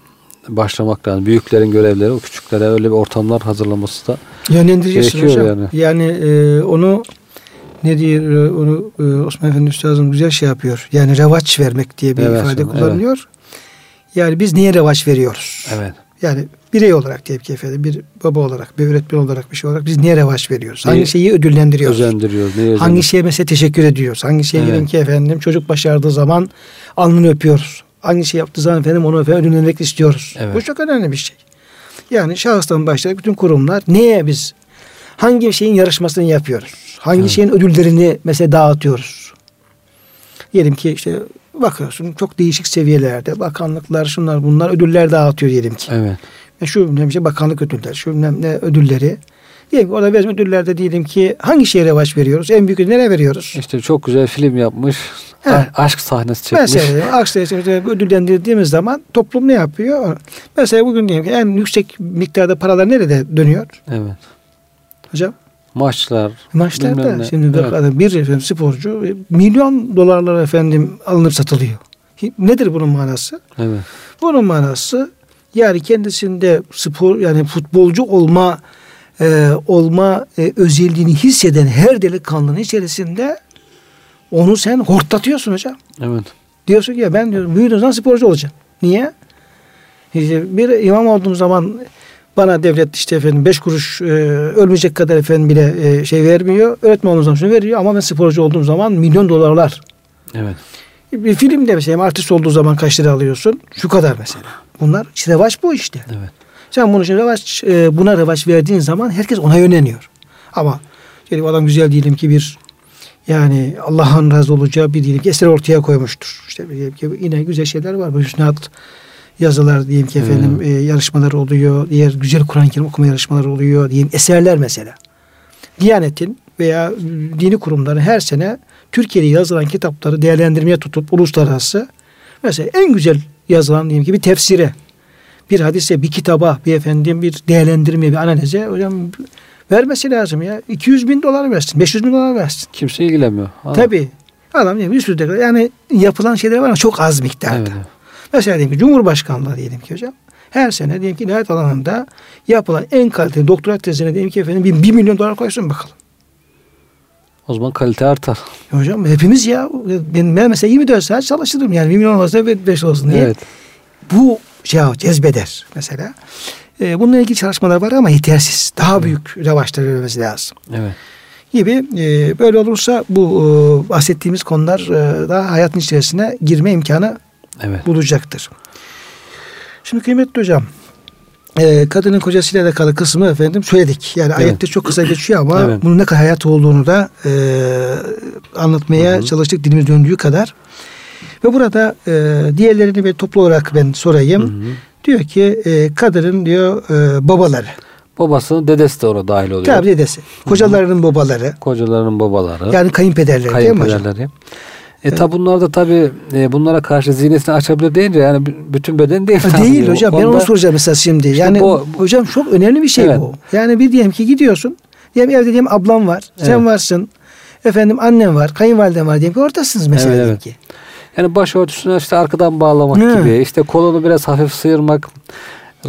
[SPEAKER 2] başlamak lazım. Büyüklerin görevleri o küçüklere öyle bir ortamlar hazırlaması da
[SPEAKER 1] Yönlendireceksin
[SPEAKER 2] Gerekiyor
[SPEAKER 1] hocam. Yani,
[SPEAKER 2] yani.
[SPEAKER 1] e, onu ne diyor e, onu e, Osman Efendi Üstadım güzel şey yapıyor. Yani revaç vermek diye bir
[SPEAKER 2] Evet,
[SPEAKER 1] ifade
[SPEAKER 2] evet.
[SPEAKER 1] kullanıyor. Yani biz niye revaç veriyoruz?
[SPEAKER 2] evet.
[SPEAKER 1] Yani birey olarak diyelim ki efendim bir baba olarak, bir öğretmen olarak bir şey olarak biz niye revaç veriyoruz?
[SPEAKER 2] Neyi
[SPEAKER 1] Hangi şeyi ödüllendiriyoruz?
[SPEAKER 2] Özendiriyor. Neye
[SPEAKER 1] Hangi
[SPEAKER 2] özendiriyor?
[SPEAKER 1] şeye mesela teşekkür ediyoruz? Hangi şeye
[SPEAKER 2] Evet.
[SPEAKER 1] ki efendim çocuk başardığı zaman alnını öpüyoruz? Hangi şey yaptığı zaman efendim onu efendim ödüllendirmek istiyoruz?
[SPEAKER 2] Evet.
[SPEAKER 1] Bu çok önemli bir şey. Yani şahıstan başlayarak bütün kurumlar neye biz hangi şeyin yarışmasını yapıyoruz? Hangi
[SPEAKER 2] Evet.
[SPEAKER 1] şeyin ödüllerini mesela dağıtıyoruz? Diyelim ki işte bakıyorsun çok değişik seviyelerde bakanlıklar şunlar bunlar ödüller dağıtıyor diyelim ki.
[SPEAKER 2] Evet.
[SPEAKER 1] E Şu bilmem işte bakanlık ödüller, şu bilmem ne ödülleri. Diyelim ki orada bizim ödüllerde diyelim ki hangi şeye revaç veriyoruz? En büyük ödül nereye veriyoruz?
[SPEAKER 2] İşte çok güzel film yapmış.
[SPEAKER 1] He.
[SPEAKER 2] Aşk sahnesi çekmiş.
[SPEAKER 1] Mesela aksine işte ödüllendirdiğimiz zaman toplum ne yapıyor? Mesela bugün diyelim ki en yüksek miktarda paralar nerede dönüyor
[SPEAKER 2] Evet.
[SPEAKER 1] Hocam?
[SPEAKER 2] Maçlar.
[SPEAKER 1] Maçlarda.
[SPEAKER 2] bilmem ne.
[SPEAKER 1] Şimdi
[SPEAKER 2] Evet.
[SPEAKER 1] bir, bir efendim, sporcu e, milyon dolarlara efendim alınıp satılıyor. Nedir bunun manası?
[SPEAKER 2] Evet.
[SPEAKER 1] Bunun manası yani kendisinde spor yani futbolcu olma e, olma e, özelliğini hisseden her delikanlının içerisinde onu sen hortlatıyorsun hocam.
[SPEAKER 2] Evet.
[SPEAKER 1] Diyorsun ki ya ben diyorum büyüdüğüm zaman sporcu olacağım. Niye? İşte bir imam olduğum zaman bana devlet işte efendim beş kuruş e, ölmeyecek kadar efendim bile e, şey vermiyor. Öğretmen olduğum zaman şunu veriyor ama ben sporcu olduğum zaman milyon dolarlar.
[SPEAKER 2] Evet.
[SPEAKER 1] Bir filmde mesela artist olduğu zaman kaç lira alıyorsun? Şu kadar mesela. Bunlar işte revaç bu işte.
[SPEAKER 2] Evet.
[SPEAKER 1] Sen bunu şimdi revaç, e, buna revaç verdiğin zaman herkes ona yönleniyor. Ama diyelim adam güzel diyelim ki bir yani Allah'ın razı olacağı bir diyelim ki eser ortaya koymuştur. İşte diyelim ki yine güzel şeyler var. Bu hüsnat yazılar diyelim ki efendim
[SPEAKER 2] Hmm.
[SPEAKER 1] e, yarışmalar oluyor. Diğer güzel Kur'an-ı Kerim okuma yarışmaları oluyor. Diyelim eserler mesela. Diyanetin veya dini kurumların her sene Türkiye'de yazılan kitapları değerlendirmeye tutup uluslararası mesela en güzel yazılan diyelim ki bir tefsire bir hadise, bir kitaba, bir efendim bir değerlendirme, bir analize hocam vermesi lazım ya. 200 bin dolar versin, 500 bin dolar versin.
[SPEAKER 2] Kimse ilgilenmiyor. Ha.
[SPEAKER 1] Tabii. Adam bir sürü deklar- yani yapılan şeyler var ama çok az miktarda.
[SPEAKER 2] Evet. Evet.
[SPEAKER 1] Mesela diyelim ki Cumhurbaşkanlığı diyelim ki hocam. Her sene diyelim ki ilahiyat alanında yapılan en kaliteli doktora tezine diyelim ki efendim bir, bir milyon dolar koysun bakalım.
[SPEAKER 2] O zaman kalite artar.
[SPEAKER 1] Hocam hepimiz ya ben, ben mesela 24 saat çalışırım yani 1 milyon olsa 5 olsun diye.
[SPEAKER 2] Evet.
[SPEAKER 1] Bu şey cezbeder mesela. Ee, bununla ilgili çalışmalar var ama yetersiz. Daha büyük revaçlar verilmesi lazım.
[SPEAKER 2] Evet.
[SPEAKER 1] Gibi e, böyle olursa bu e, bahsettiğimiz konular e, daha hayatın içerisine girme imkanı
[SPEAKER 2] Evet.
[SPEAKER 1] bulacaktır. Şimdi kıymetli hocam e, kadının kocasıyla alakalı kısmı efendim söyledik. Yani
[SPEAKER 2] Evet.
[SPEAKER 1] ayette çok kısa geçiyor ama
[SPEAKER 2] Evet.
[SPEAKER 1] bunun ne kadar hayat olduğunu da e, anlatmaya
[SPEAKER 2] Hı hı.
[SPEAKER 1] çalıştık dilimiz döndüğü kadar. Ve burada e, diğerlerini bir toplu olarak ben sorayım.
[SPEAKER 2] Hı hı.
[SPEAKER 1] Diyor ki e, kadının diyor e, babaları.
[SPEAKER 2] Babasının dedesi de ona dahil oluyor.
[SPEAKER 1] Tabii dedesi. Kocalarının babaları.
[SPEAKER 2] Kocalarının babaları.
[SPEAKER 1] Yani kayınpederleri, değil mi hocam?
[SPEAKER 2] E tabi bunlar da tabi e, bunlara karşı zihniyetini açabilir deyince yani bütün beden değil.
[SPEAKER 1] Ha, değil hocam. Ben
[SPEAKER 2] Onda-
[SPEAKER 1] onu soracağım mesela şimdi. Yani
[SPEAKER 2] bu-
[SPEAKER 1] hocam çok önemli bir şey
[SPEAKER 2] Evet.
[SPEAKER 1] bu. Yani bir diyelim ki gidiyorsun. Diyelim evde diyelim ablam var. Sen
[SPEAKER 2] Evet.
[SPEAKER 1] varsın. Efendim annem var. Kayınvalidem var diyelim ki ortasınız mesela
[SPEAKER 2] Evet, evet.
[SPEAKER 1] ki.
[SPEAKER 2] Yani başörtüsüne işte arkadan bağlamak
[SPEAKER 1] Hı.
[SPEAKER 2] gibi, işte kolunu biraz hafif sıyırmak,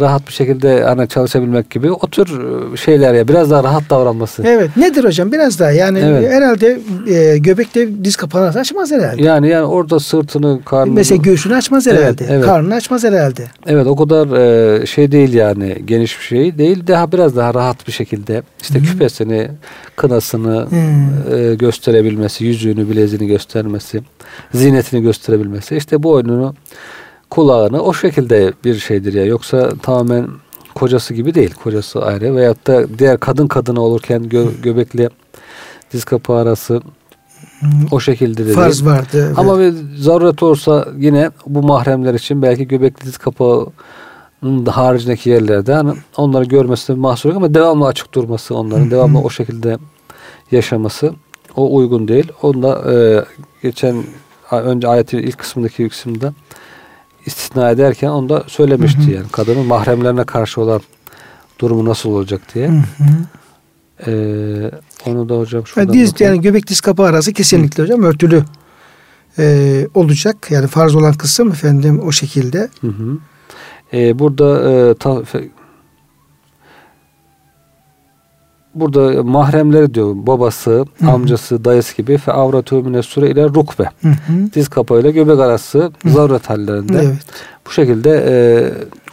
[SPEAKER 2] rahat bir şekilde hani çalışabilmek gibi o tür e, şeyler ya biraz daha rahat davranması.
[SPEAKER 1] Evet. Nedir hocam? Biraz daha yani
[SPEAKER 2] Evet.
[SPEAKER 1] herhalde e, göbekte diz kapağını açmaz herhalde.
[SPEAKER 2] Yani yani orada sırtını, karnını
[SPEAKER 1] Mesela göğsünü açmaz
[SPEAKER 2] Evet,
[SPEAKER 1] herhalde.
[SPEAKER 2] evet.
[SPEAKER 1] Karnını açmaz herhalde.
[SPEAKER 2] Evet o kadar e, şey değil yani geniş bir şey değil. Daha biraz daha rahat bir şekilde işte küpesini, kınasını
[SPEAKER 1] Hı.
[SPEAKER 2] e, gösterebilmesi, yüzüğünü, bileziğini göstermesi, zinetini gösterebilmesi. İşte boynunu, kulağını o şekilde bir şeydir ya. Yoksa tamamen kocası gibi değil. Kocası ayrı veyahut da diğer kadın kadına olurken gö- göbekle diz kapağı arası o şekilde de
[SPEAKER 1] Farz vardı. evet.
[SPEAKER 2] Ama bir zaruret olsa yine bu mahremler için belki göbekli diz kapağının da haricindeki yerlerde hani onları görmesi mahsur yok ama devamlı açık durması onların devamlı o şekilde yaşaması o uygun değil. Onda e, geçen önce ayetin ilk kısmındaki kısımda istisna ederken onu da söylemişti yani kadının mahremlerine karşı olan durumu nasıl olacak diye.
[SPEAKER 1] Hı hı.
[SPEAKER 2] E, onu da hocam
[SPEAKER 1] Yani
[SPEAKER 2] şuradan
[SPEAKER 1] diz
[SPEAKER 2] bakayım.
[SPEAKER 1] yani göbek diz kapağı arası kesinlikle hocam örtülü e, olacak. Yani farz olan kısım efendim o şekilde.
[SPEAKER 2] Hı hı. Ee, burada e, ta- burada mahremleri diyor babası,
[SPEAKER 1] hı.
[SPEAKER 2] amcası, dayısı gibi fe avratu mine sure ile rukbe.
[SPEAKER 1] Hı hı.
[SPEAKER 2] Diz kapağıyla göbek arası zaruret hallerinde.
[SPEAKER 1] Evet.
[SPEAKER 2] Bu şekilde e,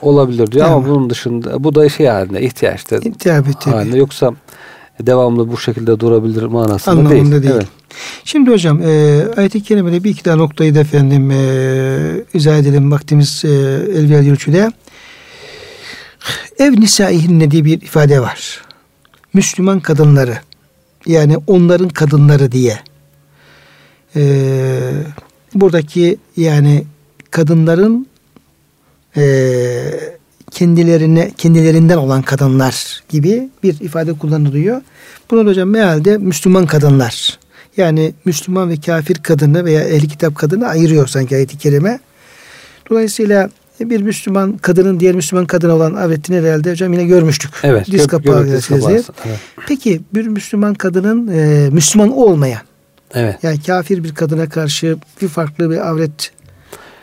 [SPEAKER 2] olabilir diyor ama bunun dışında bu da şey halinde ihtiyaçta
[SPEAKER 1] Tabii
[SPEAKER 2] halinde yoksa devamlı bu şekilde durabilir manasında
[SPEAKER 1] Anlamında
[SPEAKER 2] değil.
[SPEAKER 1] değil.
[SPEAKER 2] Evet.
[SPEAKER 1] Şimdi hocam e, ayet-i kerimede bir iki daha noktayı da efendim e, izah edelim vaktimiz e, el verdiği ölçüde. Ev nisaihinne diye bir ifade var. Müslüman kadınları yani onların kadınları diye. E, buradaki yani kadınların e, kendilerine kendilerinden olan kadınlar gibi bir ifade kullanılıyor. Bunu da hocam mealde Müslüman kadınlar. Yani Müslüman ve kafir kadını veya ehli kitap kadını ayırıyor sanki ayet-i kerime. Dolayısıyla bir Müslüman kadının diğer Müslüman kadına olan avretini herhalde hocam yine görmüştük.
[SPEAKER 2] Evet.
[SPEAKER 1] Diz
[SPEAKER 2] gö-
[SPEAKER 1] kapağı
[SPEAKER 2] diz kapağı. Evet.
[SPEAKER 1] Peki bir Müslüman kadının e, Müslüman olmayan
[SPEAKER 2] evet.
[SPEAKER 1] yani kafir bir kadına karşı bir farklı bir avret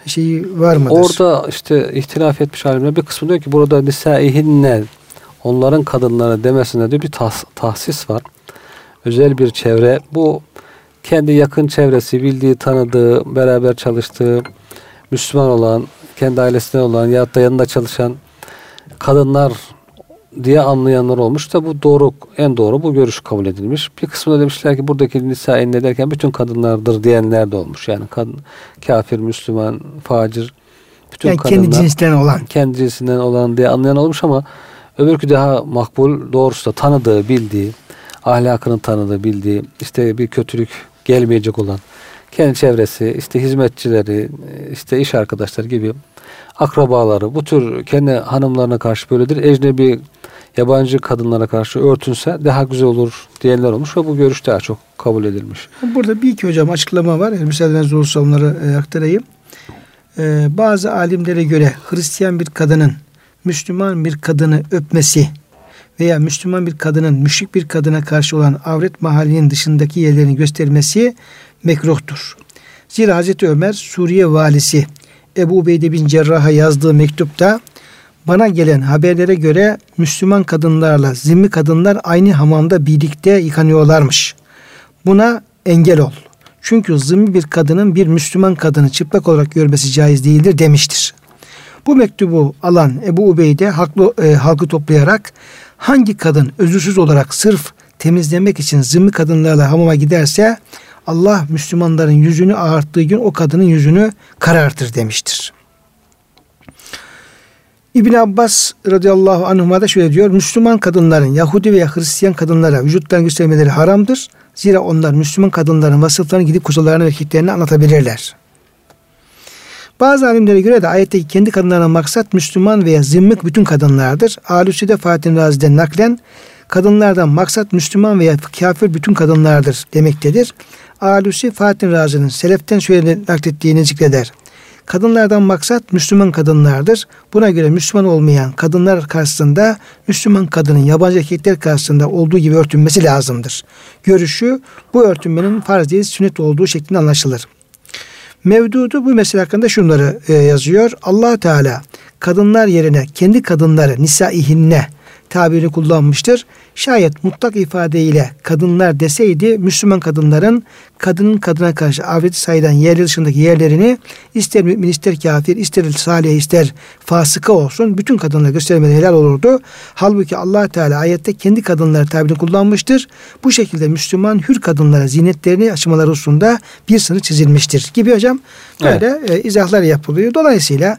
[SPEAKER 1] şeyi var mıdır?
[SPEAKER 2] Orada işte ihtilaf etmiş alimler bir kısmı diyor ki burada nisaihinne onların kadınları demesinde diyor bir tahs- tahsis var. Özel bir çevre. Bu kendi yakın çevresi, bildiği, tanıdığı, beraber çalıştığı, Müslüman olan, kendi ailesinden olan ya da yanında çalışan kadınlar diye anlayanlar olmuş da bu doğru en doğru bu görüş kabul edilmiş. Bir kısmı da demişler ki buradaki nisa ne derken bütün kadınlardır diyenler de olmuş. Yani kadın, kafir, Müslüman, facir bütün
[SPEAKER 1] yani
[SPEAKER 2] kadınlar
[SPEAKER 1] kendi cinsten olan.
[SPEAKER 2] kendi cinsinden olan diye anlayan olmuş ama öbürkü daha makbul doğrusu da tanıdığı, bildiği, ahlakını tanıdığı, bildiği, işte bir kötülük gelmeyecek olan kendi çevresi, işte hizmetçileri, işte iş arkadaşları gibi akrabaları bu tür kendi hanımlarına karşı böyledir. Ecnebi yabancı kadınlara karşı örtünse daha güzel olur diyenler olmuş ve bu görüş daha çok kabul edilmiş.
[SPEAKER 1] Burada bir iki hocam açıklama var. Müsaadenizle olursa onları e, aktarayım. E, bazı alimlere göre Hristiyan bir kadının Müslüman bir kadını öpmesi veya Müslüman bir kadının müşrik bir kadına karşı olan avret mahallinin dışındaki yerlerini göstermesi mekruhtur. Zira Hazreti Ömer Suriye valisi Ebu Ubeyde bin Cerrah'a yazdığı mektupta bana gelen haberlere göre Müslüman kadınlarla zimmi kadınlar aynı hamamda birlikte yıkanıyorlarmış. Buna engel ol. Çünkü zimmi bir kadının bir Müslüman kadını çıplak olarak görmesi caiz değildir demiştir. Bu mektubu alan Ebu Ubeyde halkı, e, halkı toplayarak hangi kadın özürsüz olarak sırf temizlemek için zimmi kadınlarla hamama giderse Allah Müslümanların yüzünü ağarttığı gün o kadının yüzünü karartır demiştir. İbn Abbas radıyallahu anhuma da şöyle diyor. Müslüman kadınların Yahudi veya Hristiyan kadınlara vücutlarını göstermeleri haramdır. Zira onlar Müslüman kadınların vasıflarını gidip kocalarına ve erkeklerine anlatabilirler. Bazı alimlere göre de ayetteki kendi kadınlarına maksat Müslüman veya zimmek bütün kadınlardır. Alusi'de Fatih Razi'den naklen kadınlardan maksat Müslüman veya kafir bütün kadınlardır demektedir. Alusi Fatih Razi'nin seleften şöyle naklettiğini zikreder. Kadınlardan maksat Müslüman kadınlardır. Buna göre Müslüman olmayan kadınlar karşısında Müslüman kadının yabancı erkekler karşısında olduğu gibi örtünmesi lazımdır. Görüşü bu örtünmenin farz değil sünnet olduğu şeklinde anlaşılır. Mevdudu bu mesele hakkında şunları e, yazıyor. allah Teala kadınlar yerine kendi kadınları nisaihinne tabirini kullanmıştır. Şayet mutlak ifadeyle kadınlar deseydi Müslüman kadınların kadının kadına karşı avret sayılan yerler dışındaki yerlerini ister mümin ister kafir ister salih ister fasıka olsun bütün kadınlara göstermeleri helal olurdu. Halbuki allah Teala ayette kendi kadınları tabirini kullanmıştır. Bu şekilde Müslüman hür kadınlara zinetlerini açmaları hususunda bir sınır çizilmiştir gibi hocam böyle evet. e, izahlar yapılıyor. Dolayısıyla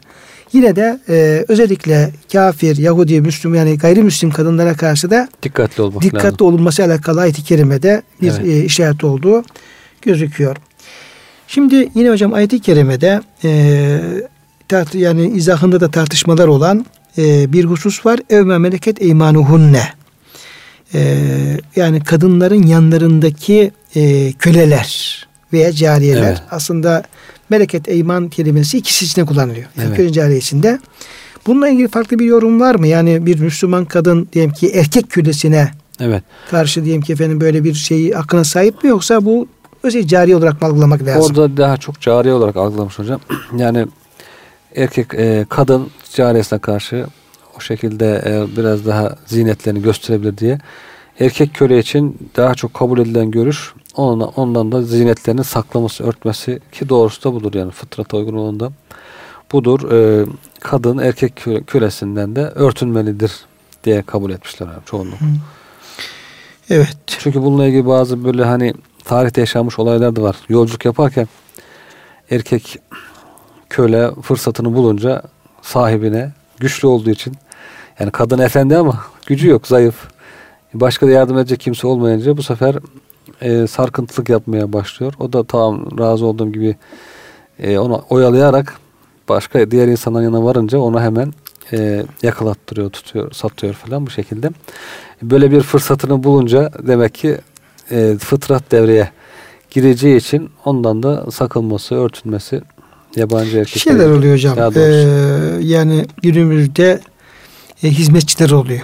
[SPEAKER 1] Yine de e, özellikle kafir, Yahudi, Müslüman yani gayrimüslim kadınlara karşı da
[SPEAKER 2] dikkatli olmak
[SPEAKER 1] dikkatli
[SPEAKER 2] lazım.
[SPEAKER 1] olunması alakalı ayet-i kerimede bir evet. e, işaret olduğu gözüküyor. Şimdi yine hocam ayet-i kerimede e, tart yani izahında da tartışmalar olan e, bir husus var. Evme meleket eymanuhunne. E, yani kadınların yanlarındaki e, köleler veya cariyeler. Evet. Aslında Meleket eyman kelimesi ikisi için kullanılıyor. Yani evet. cariyesinde. Bununla ilgili farklı bir yorum var mı? Yani bir Müslüman kadın diyelim ki erkek kölesine evet. karşı diyelim ki efendim böyle bir şeyi hakkına sahip mi yoksa bu özel cari olarak mı algılamak lazım?
[SPEAKER 2] Orada daha çok cari olarak algılamış hocam. Yani erkek e, kadın cariyesine karşı o şekilde e, biraz daha zinetlerini gösterebilir diye erkek köle için daha çok kabul edilen görüş ondan, ondan da zinetlerini saklaması, örtmesi ki doğrusu da budur yani fıtrata uygun olduğunda budur. E, kadın erkek kölesinden de örtünmelidir diye kabul etmişler abi çoğunluk.
[SPEAKER 1] Evet.
[SPEAKER 2] Çünkü bununla ilgili bazı böyle hani tarihte yaşanmış olaylar da var. Yolculuk yaparken erkek köle fırsatını bulunca sahibine güçlü olduğu için yani kadın efendi ama gücü yok zayıf. Başka da yardım edecek kimse olmayınca bu sefer e, sarkıntılık yapmaya başlıyor. O da tamam razı olduğum gibi e, onu oyalayarak başka diğer insanların yanına varınca onu hemen e, yakalattırıyor, tutuyor, satıyor falan bu şekilde. Böyle bir fırsatını bulunca demek ki e, fıtrat devreye gireceği için ondan da sakınması, örtünmesi yabancı erkekler.
[SPEAKER 1] Şeyler oluyor hocam. Ee, yani günümüzde e, hizmetçiler oluyor.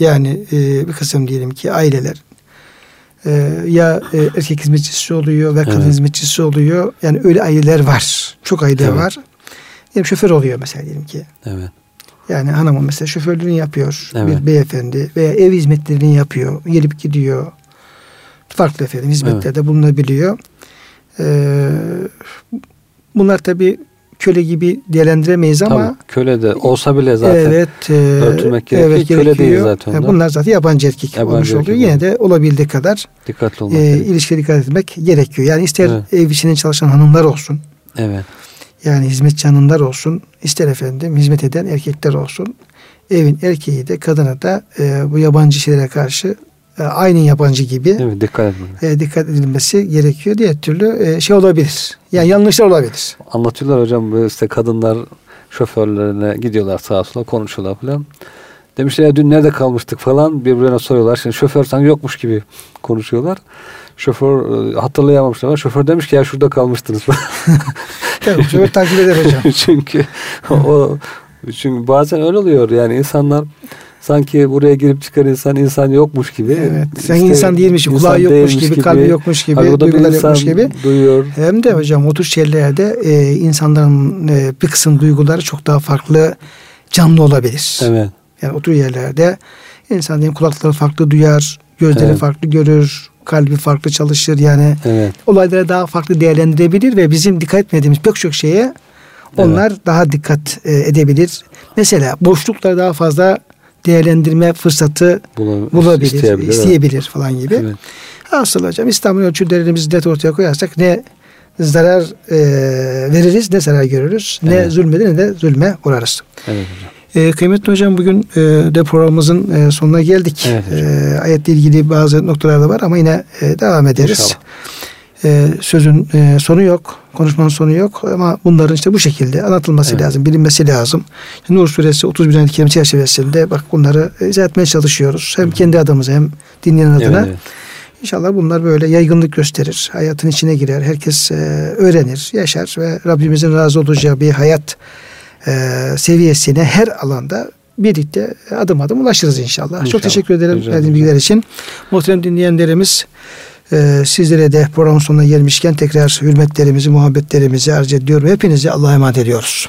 [SPEAKER 1] Yani e, bir kısım diyelim ki aileler e, ya e, erkek hizmetçisi oluyor ve kadın evet. hizmetçisi oluyor. Yani öyle aileler var. Çok aile evet. var. Diyelim şoför oluyor mesela diyelim ki.
[SPEAKER 2] Evet.
[SPEAKER 1] Yani hanımın mesela şoförlüğünü yapıyor. Evet. Bir beyefendi veya ev hizmetlerini yapıyor. Gelip gidiyor. Farklı efendim hizmetlerde evet. bulunabiliyor. Ee, bunlar tabi köle gibi değerlendiremeyiz ama Tabii,
[SPEAKER 2] köle de olsa bile zaten evet, e, örtülmek gerekiyor. Evet,
[SPEAKER 1] köle gerekiyor. değil zaten. Yani bunlar zaten yabancı erkek yabancı olmuş erkek oluyor. Yine de olabildiği kadar
[SPEAKER 2] dikkatli olmak e,
[SPEAKER 1] ilişkiye dikkat etmek gerekiyor. Yani ister evet. ev içinde çalışan hanımlar olsun.
[SPEAKER 2] Evet.
[SPEAKER 1] Yani hizmetçi hanımlar olsun. ister efendim hizmet eden erkekler olsun. Evin erkeği de kadına da e, bu yabancı şeylere karşı e, aynı yabancı gibi
[SPEAKER 2] evet, dikkat,
[SPEAKER 1] e, dikkat edilmesi gerekiyor. Diğer türlü e, şey olabilir. Yani yanlışlar olabilir.
[SPEAKER 2] Anlatıyorlar hocam işte kadınlar şoförlerine gidiyorlar sağa sola konuşuyorlar falan. Demişler ya dün nerede kalmıştık falan birbirine soruyorlar. Şimdi şoför sanki yokmuş gibi konuşuyorlar. Şoför e, hatırlayamamışlar ama şoför demiş ki ya şurada kalmıştınız.
[SPEAKER 1] Tabii şoför takip eder hocam.
[SPEAKER 2] çünkü o çünkü bazen öyle oluyor yani insanlar sanki buraya girip çıkan insan insan yokmuş gibi.
[SPEAKER 1] Evet. Sen işte, insan değilmiş, kulağı yokmuş gibi, gibi, kalbi yokmuş gibi, Abi, duygular yokmuş gibi.
[SPEAKER 2] Duyuyor.
[SPEAKER 1] Hem de hocam o tür şeylerde e, insanların e, bir kısım duyguları çok daha farklı canlı olabilir.
[SPEAKER 2] Evet.
[SPEAKER 1] Yani o tür yerlerde insan kulakları farklı duyar, gözleri evet. farklı görür, kalbi farklı çalışır. Yani
[SPEAKER 2] evet.
[SPEAKER 1] olayları daha farklı değerlendirebilir ve bizim dikkat etmediğimiz pek çok şeye onlar evet. daha dikkat e, edebilir. Mesela boşlukları daha fazla değerlendirme fırsatı Bula, bulabilir, isteyebilir, isteyebilir evet. falan gibi. Evet. Asıl hocam İslam'ın ölçülerimizi net ortaya koyarsak ne zarar e, veririz ne zarar görürüz. Evet. Ne zulmede ne de zulme uğrarız.
[SPEAKER 2] Evet hocam.
[SPEAKER 1] E, kıymetli hocam bugün e, de programımızın e, sonuna geldik.
[SPEAKER 2] Evet
[SPEAKER 1] e, ayetle ilgili bazı noktalar da var ama yine e, devam ederiz. İnşallah. E, sözün e, sonu yok, konuşmanın sonu yok ama bunların işte bu şekilde anlatılması
[SPEAKER 2] Evet.
[SPEAKER 1] lazım, bilinmesi lazım. Nur suresi 31. ayet-i kerime çerçevesinde bak bunları izah etmeye çalışıyoruz. Hem kendi adımıza hem dinleyen adına.
[SPEAKER 2] Evet, evet.
[SPEAKER 1] İnşallah bunlar böyle yaygınlık gösterir. Hayatın içine girer. Herkes e, öğrenir, yaşar ve Rabbimizin razı olacağı bir hayat e, seviyesine her alanda birlikte adım adım ulaşırız inşallah.
[SPEAKER 2] İnşallah.
[SPEAKER 1] Çok teşekkür ederim
[SPEAKER 2] ederim.
[SPEAKER 1] bilgiler için. Muhterem dinleyenlerimiz e, sizlere de programın sonuna gelmişken tekrar hürmetlerimizi, muhabbetlerimizi arz ediyorum. Hepinizi Allah'a emanet ediyoruz.